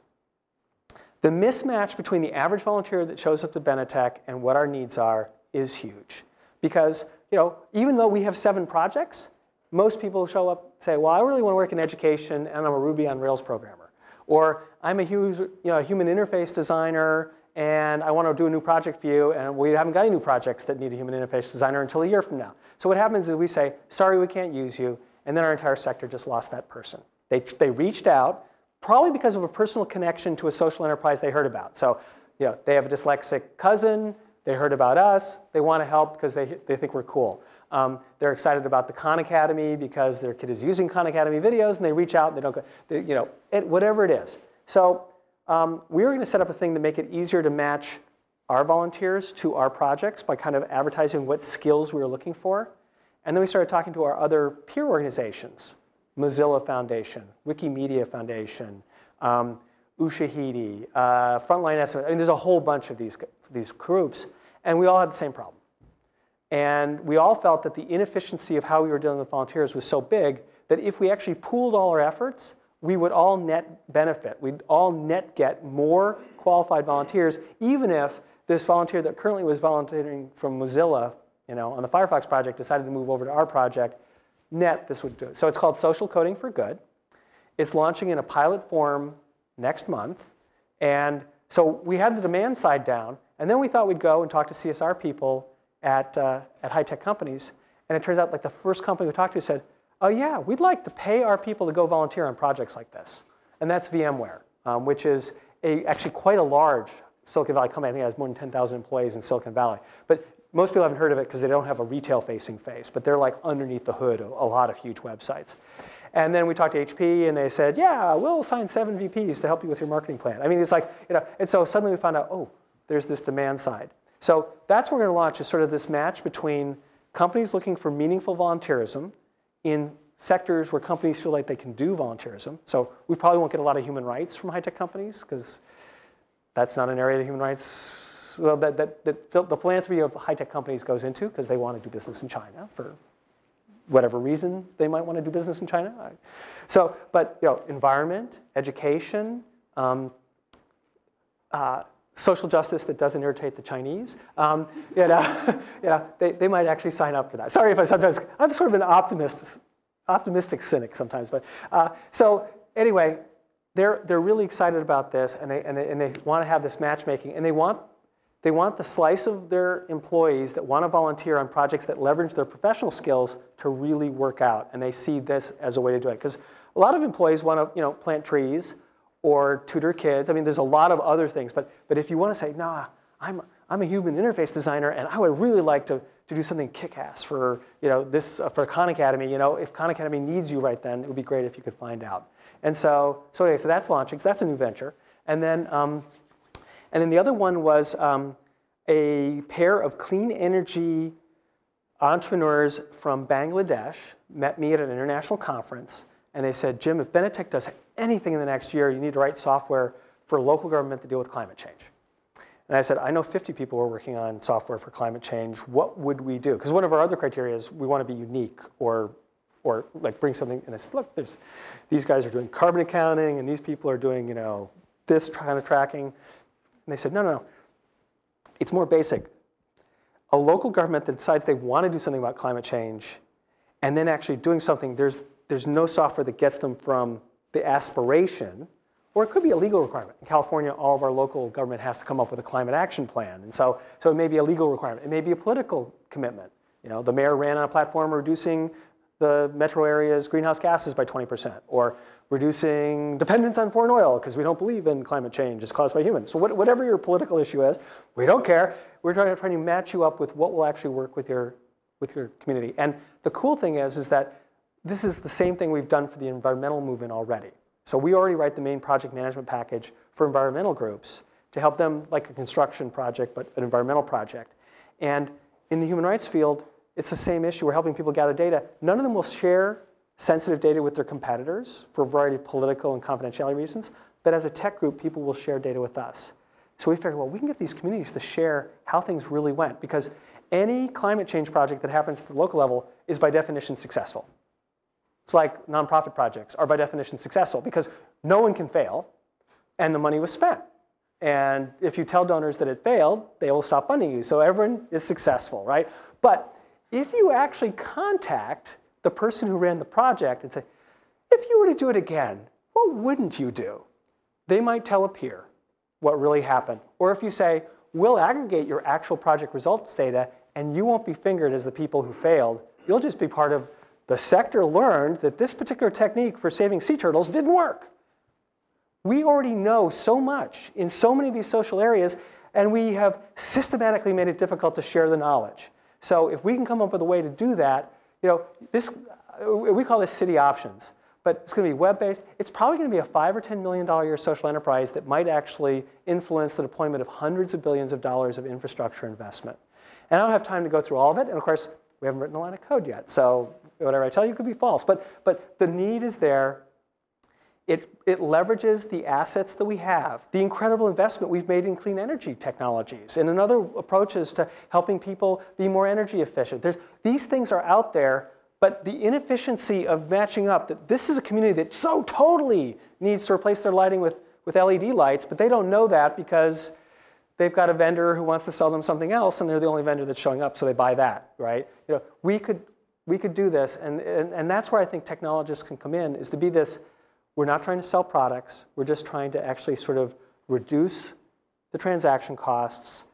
The mismatch between the average volunteer that shows up to Benetech and what our needs are is huge. Because, you know, even though we have seven projects, most people show up and say, well, I really want to work in education and I'm a Ruby on Rails programmer. Or I'm a huge, you know, human interface designer and I want to do a new project for you and we haven't got any new projects that need a human interface designer until a year from now. So what happens is we say, sorry, we can't use you, and then our entire sector just lost that person. They, they reached out, probably because of a personal connection to a social enterprise they heard about. So you know, they have a dyslexic cousin, they heard about us, they want to help because they, they think we're cool. Um, they're excited about the Khan Academy because their kid is using Khan Academy videos and they reach out and they don't go, they, you know, it, whatever it is. So um, we were going to set up a thing to make it easier to match our volunteers to our projects by kind of advertising what skills we were looking for. And then we started talking to our other peer organizations, Mozilla Foundation, Wikimedia Foundation, um, Ushahidi, uh, Frontline. I mean, there's a whole bunch of these, these groups, and we all had the same problem. And we all felt that the inefficiency of how we were dealing with volunteers was so big that if we actually pooled all our efforts, we would all net benefit. We'd all net get more qualified volunteers, even if this volunteer that currently was volunteering from Mozilla, you know, on the Firefox project decided to move over to our project, net this would do it. So it's called Social Coding for Good. It's launching in a pilot form next month. And so we had the demand side down, and then we thought we'd go and talk to CSR people at, uh, at high-tech companies. And it turns out like the first company we talked to said, oh yeah, we'd like to pay our people to go volunteer on projects like this. And that's VMware, um, which is a, actually quite a large Silicon Valley company. I think it has more than 10,000 employees in Silicon Valley. But most people haven't heard of it because they don't have a retail-facing face, but they're like underneath the hood of a lot of huge websites. And then we talked to HP, and they said, "Yeah, we'll assign seven VPs to help you with your marketing plan." I mean, it's like you know. And so suddenly we found out, oh, there's this demand side. So that's what we're going to launch is sort of this match between companies looking for meaningful volunteerism in sectors where companies feel like they can do volunteerism. So we probably won't get a lot of human rights from high-tech companies because that's not an area that human rights, well, that, that, that the philanthropy of high-tech companies goes into because they want to do business in China for whatever reason they might want to do business in China. So, but you know, environment, education, um, uh, social justice that doesn't irritate the Chinese, um, you know, you know they, they might actually sign up for that. Sorry if I sometimes, I'm sort of an optimist, optimistic cynic sometimes. But uh, so anyway, they're, they're really excited about this and they, and they, and they want to have this matchmaking and they want, they want the slice of their employees that want to volunteer on projects that leverage their professional skills to really work out. And they see this as a way to do it. Because a lot of employees want to you know, plant trees or tutor kids. I mean, there's a lot of other things. But, but if you want to say, nah, I'm, I'm a human interface designer and I would really like to, to do something kick-ass for, you know, this, uh, for Khan Academy, you know, if Khan Academy needs you right then, it would be great if you could find out. And so, so anyway, so that's launching. So that's a new venture. And then, um, and then the other one was um, a pair of clean energy entrepreneurs from Bangladesh met me at an international conference and they said, Jim, if Benetech does anything in the next year, you need to write software for local government to deal with climate change. And I said, I know 50 people are working on software for climate change. What would we do? Because one of our other criteria is we want to be unique or, or like bring something. And I said, look, there's, these guys are doing carbon accounting and these people are doing, you know, this kind of tracking. And they said, no, no, no. It's more basic. A local government that decides they want to do something about climate change and then actually doing something, there's, there's no software that gets them from the aspiration, or it could be a legal requirement. In California, all of our local government has to come up with a climate action plan. And so, so it may be a legal requirement. It may be a political commitment. You know, the mayor ran on a platform reducing the metro area's greenhouse gases by 20%, or reducing dependence on foreign oil because we don't believe in climate change is caused by humans. So what, whatever your political issue is, we don't care. We're trying to, trying to match you up with what will actually work with your, with your community. And the cool thing is, is that this is the same thing we've done for the environmental movement already. So we already write the main project management package for environmental groups to help them like a construction project, but an environmental project. And in the human rights field, it's the same issue. We're helping people gather data. None of them will share sensitive data with their competitors for a variety of political and confidentiality reasons. But as a tech group, people will share data with us. So we figured, well, we can get these communities to share how things really went because any climate change project that happens at the local level is by definition successful. It's like nonprofit projects are by definition successful because no one can fail and the money was spent. And if you tell donors that it failed, they will stop funding you. So everyone is successful, right? But if you actually contact the person who ran the project and say, if you were to do it again, what wouldn't you do? They might tell a peer what really happened. Or if you say, we'll aggregate your actual project results data and you won't be fingered as the people who failed, you'll just be part of the sector learned that this particular technique for saving sea turtles didn't work. We already know so much in so many of these social areas, and we have systematically made it difficult to share the knowledge. So if we can come up with a way to do that, you know, this, we call this city options, but it's going to be web-based. It's probably going to be a five or ten million dollar year social enterprise that might actually influence the deployment of hundreds of billions of dollars of infrastructure investment. And I don't have time to go through all of it. And of course, we haven't written a line of code yet, so whatever I tell you could be false. But but the need is there. It, it leverages the assets that we have, the incredible investment we've made in clean energy technologies, and another approaches to helping people be more energy efficient. There's, these things are out there, but the inefficiency of matching up, that this is a community that so totally needs to replace their lighting with, with LED lights, but they don't know that because they've got a vendor who wants to sell them something else, and they're the only vendor that's showing up, so they buy that, right? You know, we could, we could do this, and, and, and that's where I think technologists can come in, is to be this we're not trying to sell products. We're just trying to actually sort of reduce the transaction costs,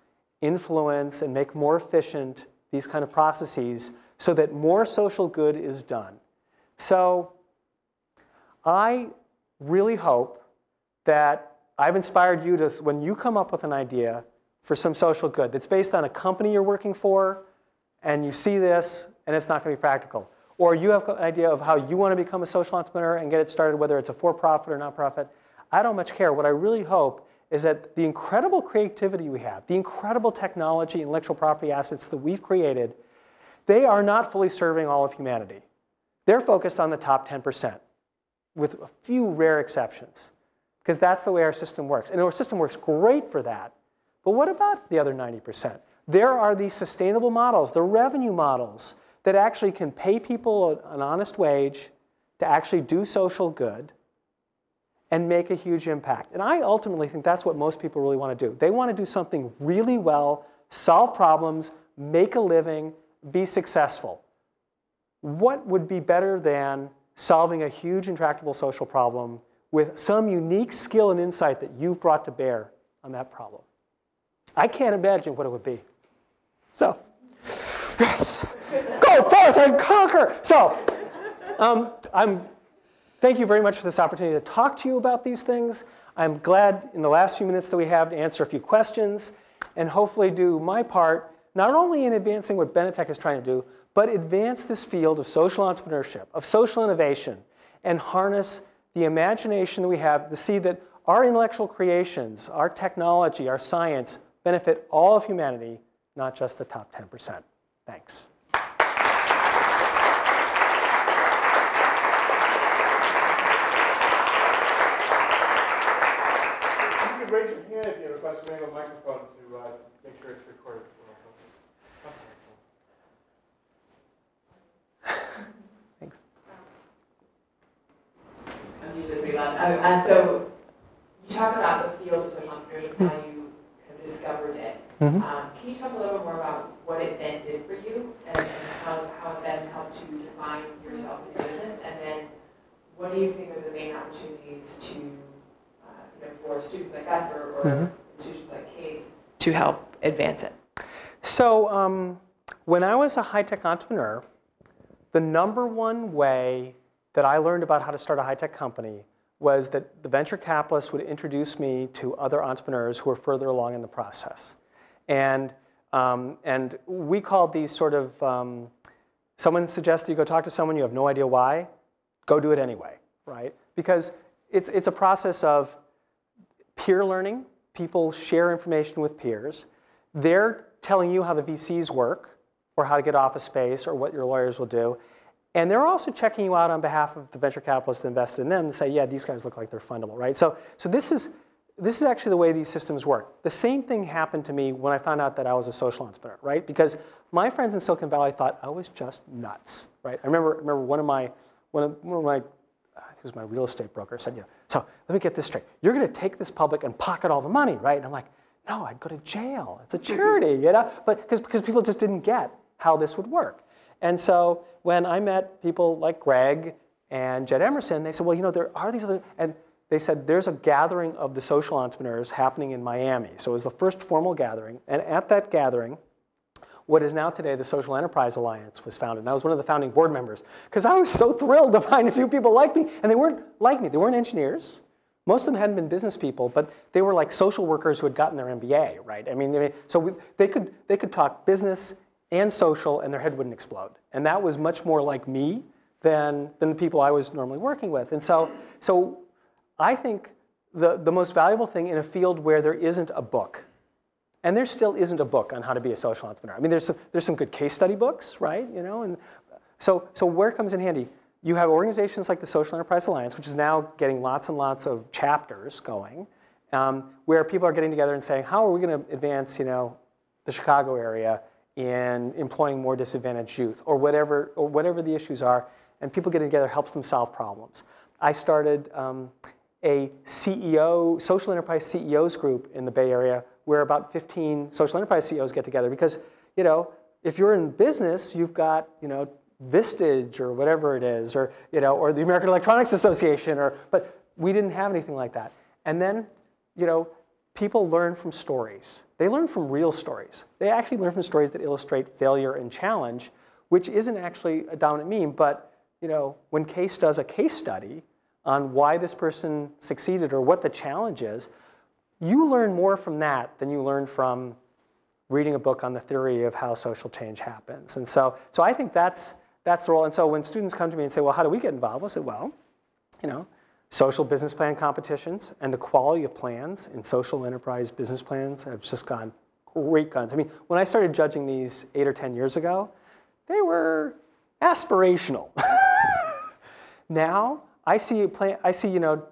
influence, and make more efficient these kind of processes so that more social good is done. So I really hope that I've inspired you to, when you come up with an idea for some social good that's based on a company you're working for, and you see this, and it's not going to be practical or you have an idea of how you want to become a social entrepreneur and get it started, whether it's a for profit or not profit, I don't much care. What I really hope is that the incredible creativity we have, the incredible technology, intellectual property assets that we've created, they are not fully serving all of humanity. They're focused on the top 10%, with a few rare exceptions, because that's the way our system works. And our system works great for that. But what about the other 90%? There are these sustainable models, the revenue models, that actually can pay people an honest wage to actually do social good and make a huge impact. And I ultimately think that's what most people really want to do. They want to do something really well, solve problems, make a living, be successful. What would be better than solving a huge intractable social problem with some unique skill and insight that you've brought to bear on that problem? I can't imagine what it would be. So, yes, go forth and conquer. So, um, I'm, thank you very much for this opportunity to talk to you about these things. I'm glad in the last few minutes that we have to answer a few questions and hopefully do my part, not only in advancing what Benetech is trying to do, but advance this field of social entrepreneurship, of social innovation, and harness the imagination that we have to see that our intellectual creations, our technology, our science benefit all of humanity, not just the top 10%. Thanks. You can raise your hand if you have a question. We have a microphone to uh, make sure it's recorded. Thanks. I'm usually pretty loud. Uh, uh, so you talk about the field of social entrepreneurship, and how you have discovered it. Mhm. Um, can you talk a little bit more about what it then did for you and, and how, how it then helped you define yourself in your business? And then what do you think are the main opportunities to, uh, you know, for students like us or, or Mhm. Institutions like CASE to help advance it? So, um, when I was a high tech entrepreneur, the number one way that I learned about how to start a high tech company was that the venture capitalists would introduce me to other entrepreneurs who were further along in the process. And, um, and we called these sort of um, someone suggests you go talk to someone, you have no idea why, go do it anyway, right? Because it's, it's a process of peer learning. People share information with peers. They're telling you how the VCs work or how to get office space or what your lawyers will do. And they're also checking you out on behalf of the venture capitalists that invested in them to say, yeah, these guys look like they're fundable, right? So, so this, is, this is actually the way these systems work. The same thing happened to me when I found out that I was a social entrepreneur, right? Because my friends in Silicon Valley thought I was just nuts, right? I remember, remember one of my, one of, one of my, was my real estate broker said, you know, so let me get this straight. You're going to take this public and pocket all the money, right? And I'm like, no, I'd go to jail. It's a charity, you know? But because because people just didn't get how this would work. And so when I met people like Greg and Jed Emerson, they said, well, you know, there are these other, and they said there's a gathering of the social entrepreneurs happening in Miami. So it was the first formal gathering. And at that gathering, what is now today the Social Enterprise Alliance was founded. And I was one of the founding board members because I was so thrilled to find a few people like me. And they weren't like me, they weren't engineers. Most of them hadn't been business people, but they were like social workers who had gotten their MBA, right? I mean, so we, they, could, they could talk business and social and their head wouldn't explode. And that was much more like me than, than the people I was normally working with. And so, so I think the, the most valuable thing in a field where there isn't a book, and there still isn't a book on how to be a social entrepreneur. I mean, there's some, there's some good case study books, right? You know, and so, so where comes in handy? You have organizations like the Social Enterprise Alliance, which is now getting lots and lots of chapters going, um, where people are getting together and saying, how are we going to advance, you know, the Chicago area in employing more disadvantaged youth, or whatever, or whatever the issues are, and people getting together helps them solve problems. I started um, a CEO, social enterprise CEOs group in the Bay Area, where about 15 social enterprise CEOs get together, because, you know, if you're in business, you've got, you know, Vistage or whatever it is, or you know, or the American Electronics Association, or but we didn't have anything like that. And then, you know, people learn from stories. They learn from real stories. They actually learn from stories that illustrate failure and challenge, which isn't actually a dominant meme. But you know, when Case does a case study on why this person succeeded or what the challenge is, you learn more from that than you learn from reading a book on the theory of how social change happens. And so, so I think that's that's the role. And so when students come to me and say, well, how do we get involved? I say, well, you know, social business plan competitions and the quality of plans in social enterprise business plans have just gone great guns. I mean, when I started judging these eight or 10 years ago, they were aspirational. now I see, plan, I see, you know,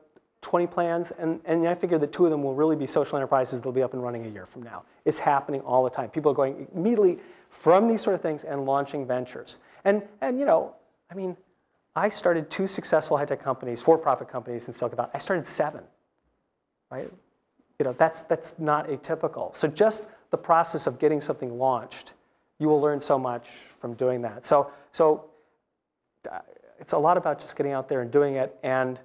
20 plans, and, and I figure that two of them will really be social enterprises that'll be up and running a year from now. It's happening all the time. People are going immediately from these sort of things and launching ventures. And, and you know, I mean, I started two successful high-tech companies, for-profit companies in Silicon Valley. I started seven, right? You know, that's, that's not atypical. So just the process of getting something launched, you will learn so much from doing that. So, so uh, it's a lot about just getting out there and doing it. And,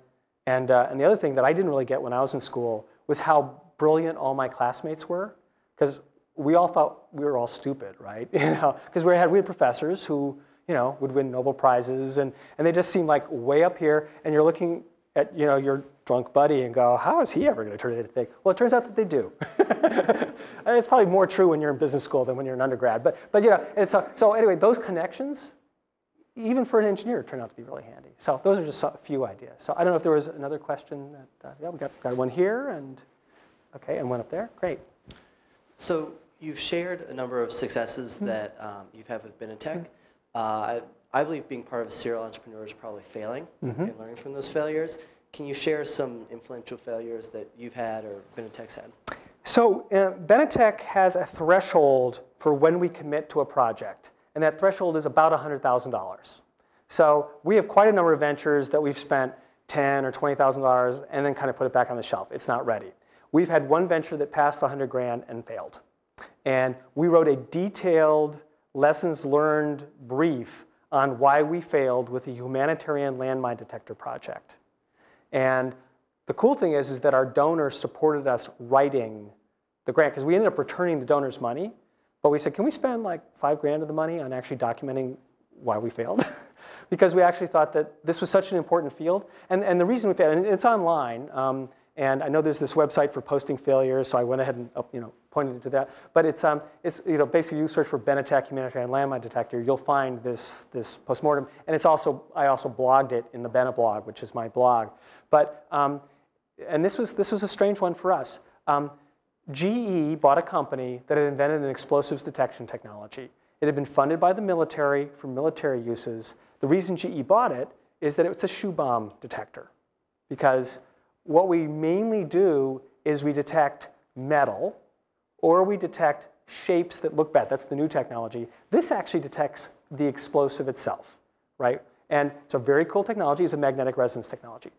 and, uh, and the other thing that I didn't really get when I was in school was how brilliant all my classmates were. Because we all thought we were all stupid, right? You know, because we had we had professors who you know would win Nobel prizes, and and they just seemed like way up here. And you're looking at you know your drunk buddy and go, how is he ever going to turn it into thing? Well, it turns out that they do. it's probably more true when you're in business school than when you're an undergrad. But but you know, and so so anyway, those connections, even for an engineer, turn out to be really handy. So those are just a few ideas. So I don't know if there was another question. That, uh, yeah, we got got one here and okay, and one up there. Great. So You've shared a number of successes Mm-hmm. that um, you've had with Benetech. Uh, I, I believe being part of a serial entrepreneur is probably failing Mm-hmm. and learning from those failures. Can you share some influential failures that you've had or Benetech's had? So uh, Benetech has a threshold for when we commit to a project, and that threshold is about $100,000. So we have quite a number of ventures that we've spent ten or $20,000 and then kind of put it back on the shelf. It's not ready. We've had one venture that passed 100 grand and failed. And we wrote a detailed lessons learned brief on why we failed with a humanitarian landmine detector project. And the cool thing is, is that our donors supported us writing the grant because we ended up returning the donors' money. But we said, can we spend like five grand of the money on actually documenting why we failed? because we actually thought that this was such an important field. And, and the reason we failed, and it's online, um, and I know there's this website for posting failures, so I went ahead and you know, pointed to that. But it's, um, it's you know, basically you search for Benetech humanitarian landmine detector, you'll find this, this postmortem. And it's also, I also blogged it in the Beneblog, which is my blog. But, um, and this was, this was a strange one for us. Um, GE bought a company that had invented an explosives detection technology. It had been funded by the military for military uses. The reason GE bought it is that it's a shoe bomb detector. Because what we mainly do is we detect metal or we detect shapes that look bad. That's the new technology. This actually detects the explosive itself, right? And it's a very cool technology. It's a magnetic resonance technology.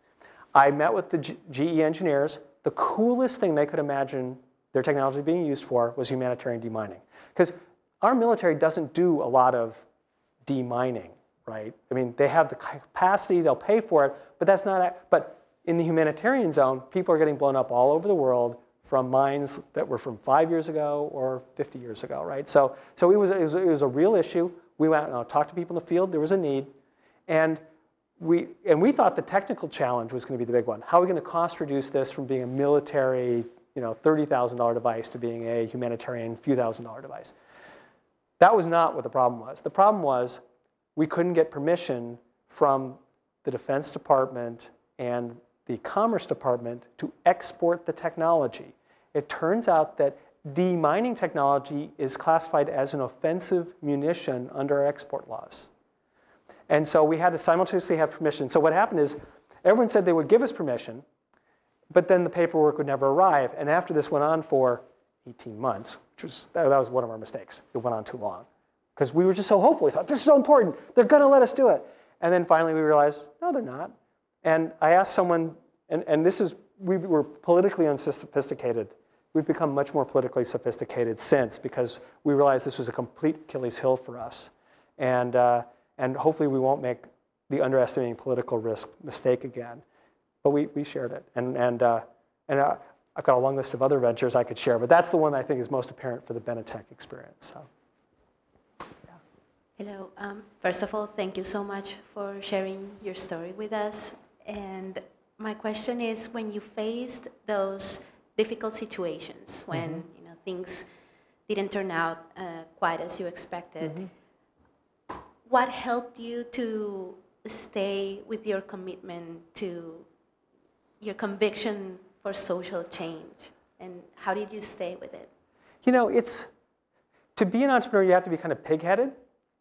I met with the G- GE engineers. The coolest thing they could imagine their technology being used for was humanitarian demining. Because our military doesn't do a lot of demining, right? I mean, they have the capacity, they'll pay for it, but that's not, but in the humanitarian zone, people are getting blown up all over the world from mines that were from five years ago or 50 years ago, right? So, so it, was, it, was, it was a real issue. We went and talked to people in the field, there was a need. And we, and we thought the technical challenge was going to be the big one. How are we going to cost reduce this from being a military, you know, $30,000 device to being a humanitarian few thousand dollar device? That was not what the problem was. The problem was we couldn't get permission from the Defense Department and the Commerce Department to export the technology. It turns out that demining technology is classified as an offensive munition under our export laws. And so we had to simultaneously have permission. So what happened is everyone said they would give us permission, but then the paperwork would never arrive. And after this went on for 18 months, which was, that was one of our mistakes. It went on too long. Because we were just so hopeful. We thought, this is so important. They're going to let us do it. And then finally we realized, no, they're not. And I asked someone, and, and this is, we were politically unsophisticated. We've become much more politically sophisticated since because we realized this was a complete Achilles heel for us. And, uh, and hopefully we won't make the underestimating political risk mistake again. But we, we shared it. And, and, uh, and uh, I've got a long list of other ventures I could share, but that's the one I think is most apparent for the Benetech experience. So. Hello. Um, first of all, thank you so much for sharing your story with us. And my question is, when you faced those difficult situations, when Mm-hmm. you know things didn't turn out uh, quite as you expected, Mm-hmm. what helped you to stay with your commitment to your conviction for social change, and how did you stay with it? You know, it's to be an entrepreneur, you have to be kind of pig-headed,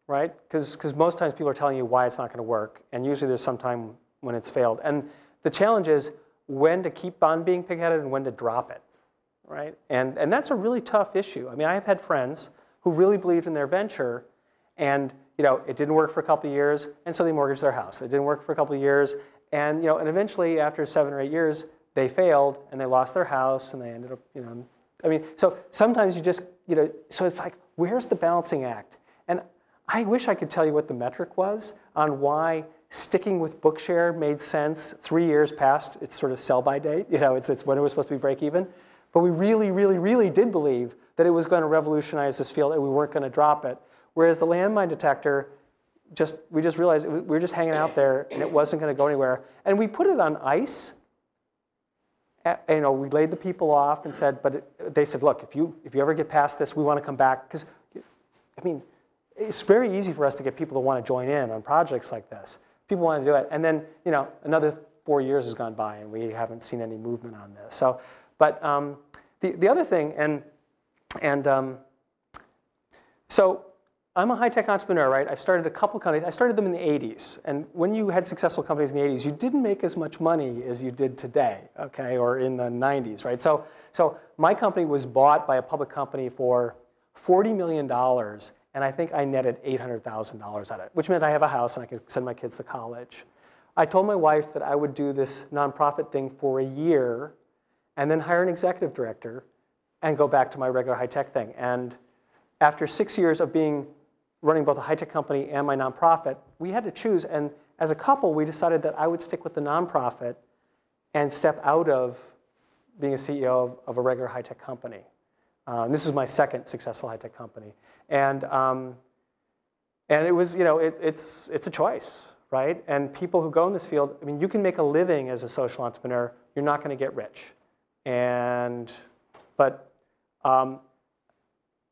right? Because most times people are telling you why it's not going to work, and usually there's some time when it's failed. And the challenge is when to keep on being pig-headed and when to drop it, right? And and that's a really tough issue. I mean, I have had friends who really believed in their venture, and you know, it didn't work for a couple of years, and so they mortgaged their house. It didn't work for a couple of years, and you know, and eventually after seven or eight years, they failed and they lost their house and they ended up, you know, I mean, so sometimes you just, you know, so it's like, where's the balancing act? And I wish I could tell you what the metric was on why sticking with Bookshare made sense three years past its sort of sell by date. You know, it's, it's when it was supposed to be break even. But we really, really, really did believe that it was going to revolutionize this field and we weren't going to drop it. Whereas the landmine detector, just we just realized we were just hanging out there and it wasn't going to go anywhere. And we put it on ice you know, we laid the people off and said, but it, they said, look, if you, if you ever get past this, we want to come back. Because, I mean, it's very easy for us to get people to want to join in on projects like this. People want to do it. And then, you know, another four years has gone by and we haven't seen any movement on this. So, but um, the, the other thing, and, and um, so I'm a high-tech entrepreneur, right? I've started a couple companies. I started them in the 80s. And when you had successful companies in the 80s, you didn't make as much money as you did today, okay, or in the 90s, right? So, so my company was bought by a public company for $40 million, and I think I netted $800,000 out of it, which meant I have a house and I could send my kids to college. I told my wife that I would do this nonprofit thing for a year and then hire an executive director and go back to my regular high-tech thing. And after six years of being running both a high-tech company and my nonprofit, we had to choose. And as a couple, we decided that I would stick with the nonprofit and step out of being a CEO of, of a regular high-tech company. Um, this is my second successful high-tech company. And, um, and it was, you know, it, it's, it's a choice, right? And people who go in this field, I mean, you can make a living as a social entrepreneur. You're not going to get rich. And, but um,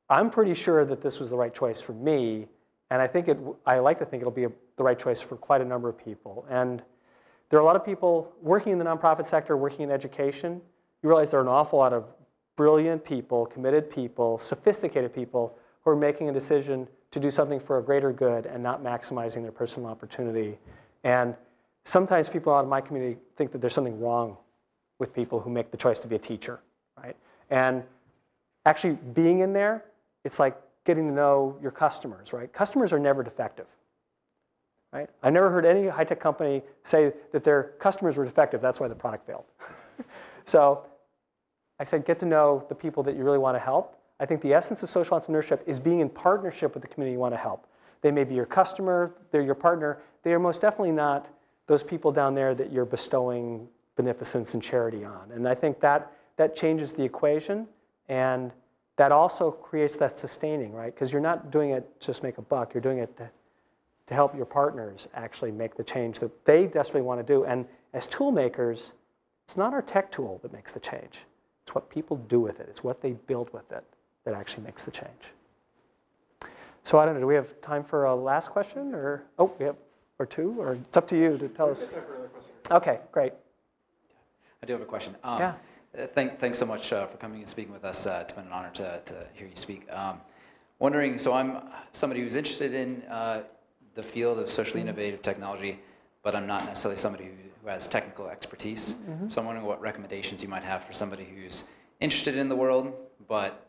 I'm pretty sure that this was the right choice for me, and I think it. I like to think it'll be a, the right choice for quite a number of people. And there are a lot of people working in the nonprofit sector, working in education. You realize there are an awful lot of brilliant people, committed people, sophisticated people who are making a decision to do something for a greater good and not maximizing their personal opportunity. And sometimes people out of my community think that there's something wrong with people who make the choice to be a teacher, right? And actually being in there, it's like getting to know your customers, right? Customers are never defective. Right? I never heard any high-tech company say that their customers were defective. That's why the product failed. so I said, get to know the people that you really want to help. I think the essence of social entrepreneurship is being in partnership with the community you want to help. They may be your customer, they're your partner. They are most definitely not those people down there that you're bestowing beneficence and charity on. And I think that, that changes the equation and that also creates that sustaining, right? Because you're not doing it to just make a buck, you're doing it to, to help your partners actually make the change that they desperately want to do. And as tool makers, it's not our tech tool that makes the change. It's what people do with it. It's what they build with it that actually makes the change. So I don't know, do we have time for a last question or, oh, we have, or two, or it's up to you to tell us. Okay, great. I do have a question. Um, Yeah. Thank, thanks so much uh, for coming and speaking with us. Uh, it's been an honor to, to hear you speak. Um, wondering, so I'm somebody who's interested in uh, the field of socially innovative technology, but I'm not necessarily somebody who, who has technical expertise. So I'm wondering what recommendations you might have for somebody who's interested in the world, but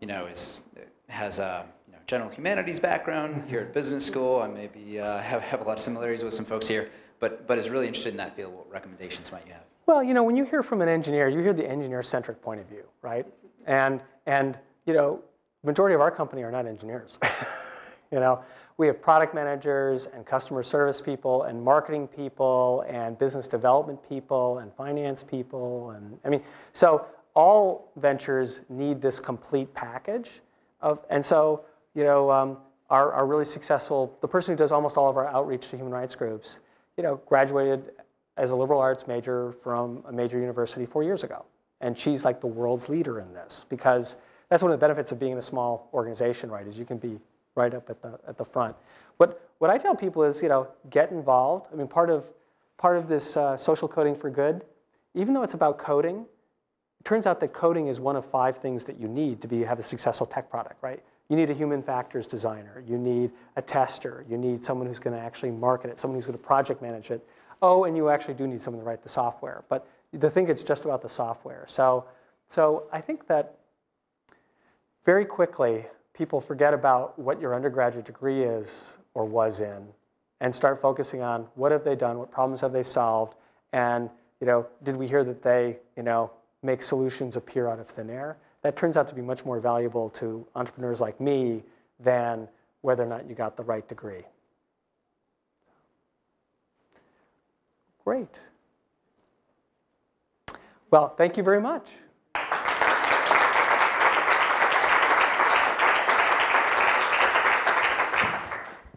you know is has a you know, general humanities background here at business school. I maybe uh, have, have a lot of similarities with some folks here, but but is really interested in that field. What recommendations might you have? Well, you know, when you hear from an engineer, you hear the engineer-centric point of view, right? And and you know, majority of our company are not engineers. you know, we have product managers and customer service people and marketing people and business development people and finance people and I mean, so all ventures need this complete package of, and so you know, um, our, our really successful, the person who does almost all of our outreach to human rights groups, you know, graduated as a liberal arts major from a major university four years ago. And she's like the world's leader in this because that's one of the benefits of being in a small organization, right, is you can be right up at the, at the front. What, what I tell people is, you know, get involved. I mean, part of, part of this uh, social coding for good, even though it's about coding, it turns out that coding is one of five things that you need to be, have a successful tech product, right? You need a human factors designer. You need a tester. You need someone who's going to actually market it, someone who's going to project manage it. Oh, and you actually do need someone to write the software. But the thing is just about the software. So, so I think that very quickly, people forget about what your undergraduate degree is or was in and start focusing on what have they done, what problems have they solved, and you know, did we hear that they you know, make solutions appear out of thin air? That turns out to be much more valuable to entrepreneurs like me than whether or not you got the right degree. Great. Well, thank you very much.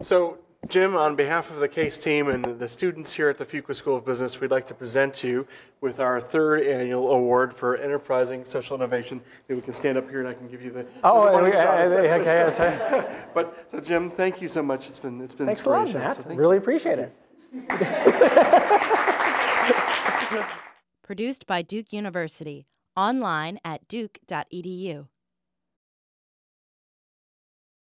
So, Jim, on behalf of the CASE team and the students here at the Fuqua School of Business, we'd like to present you with our third annual award for enterprising social innovation. Maybe we can stand up here and I can give you the. Oh, the okay, shot, okay, that's right. But so, Jim, thank you so much. It's been it's been Thanks a lot. Matt. So Really appreciate it. Produced by Duke University. Online at duke.edu.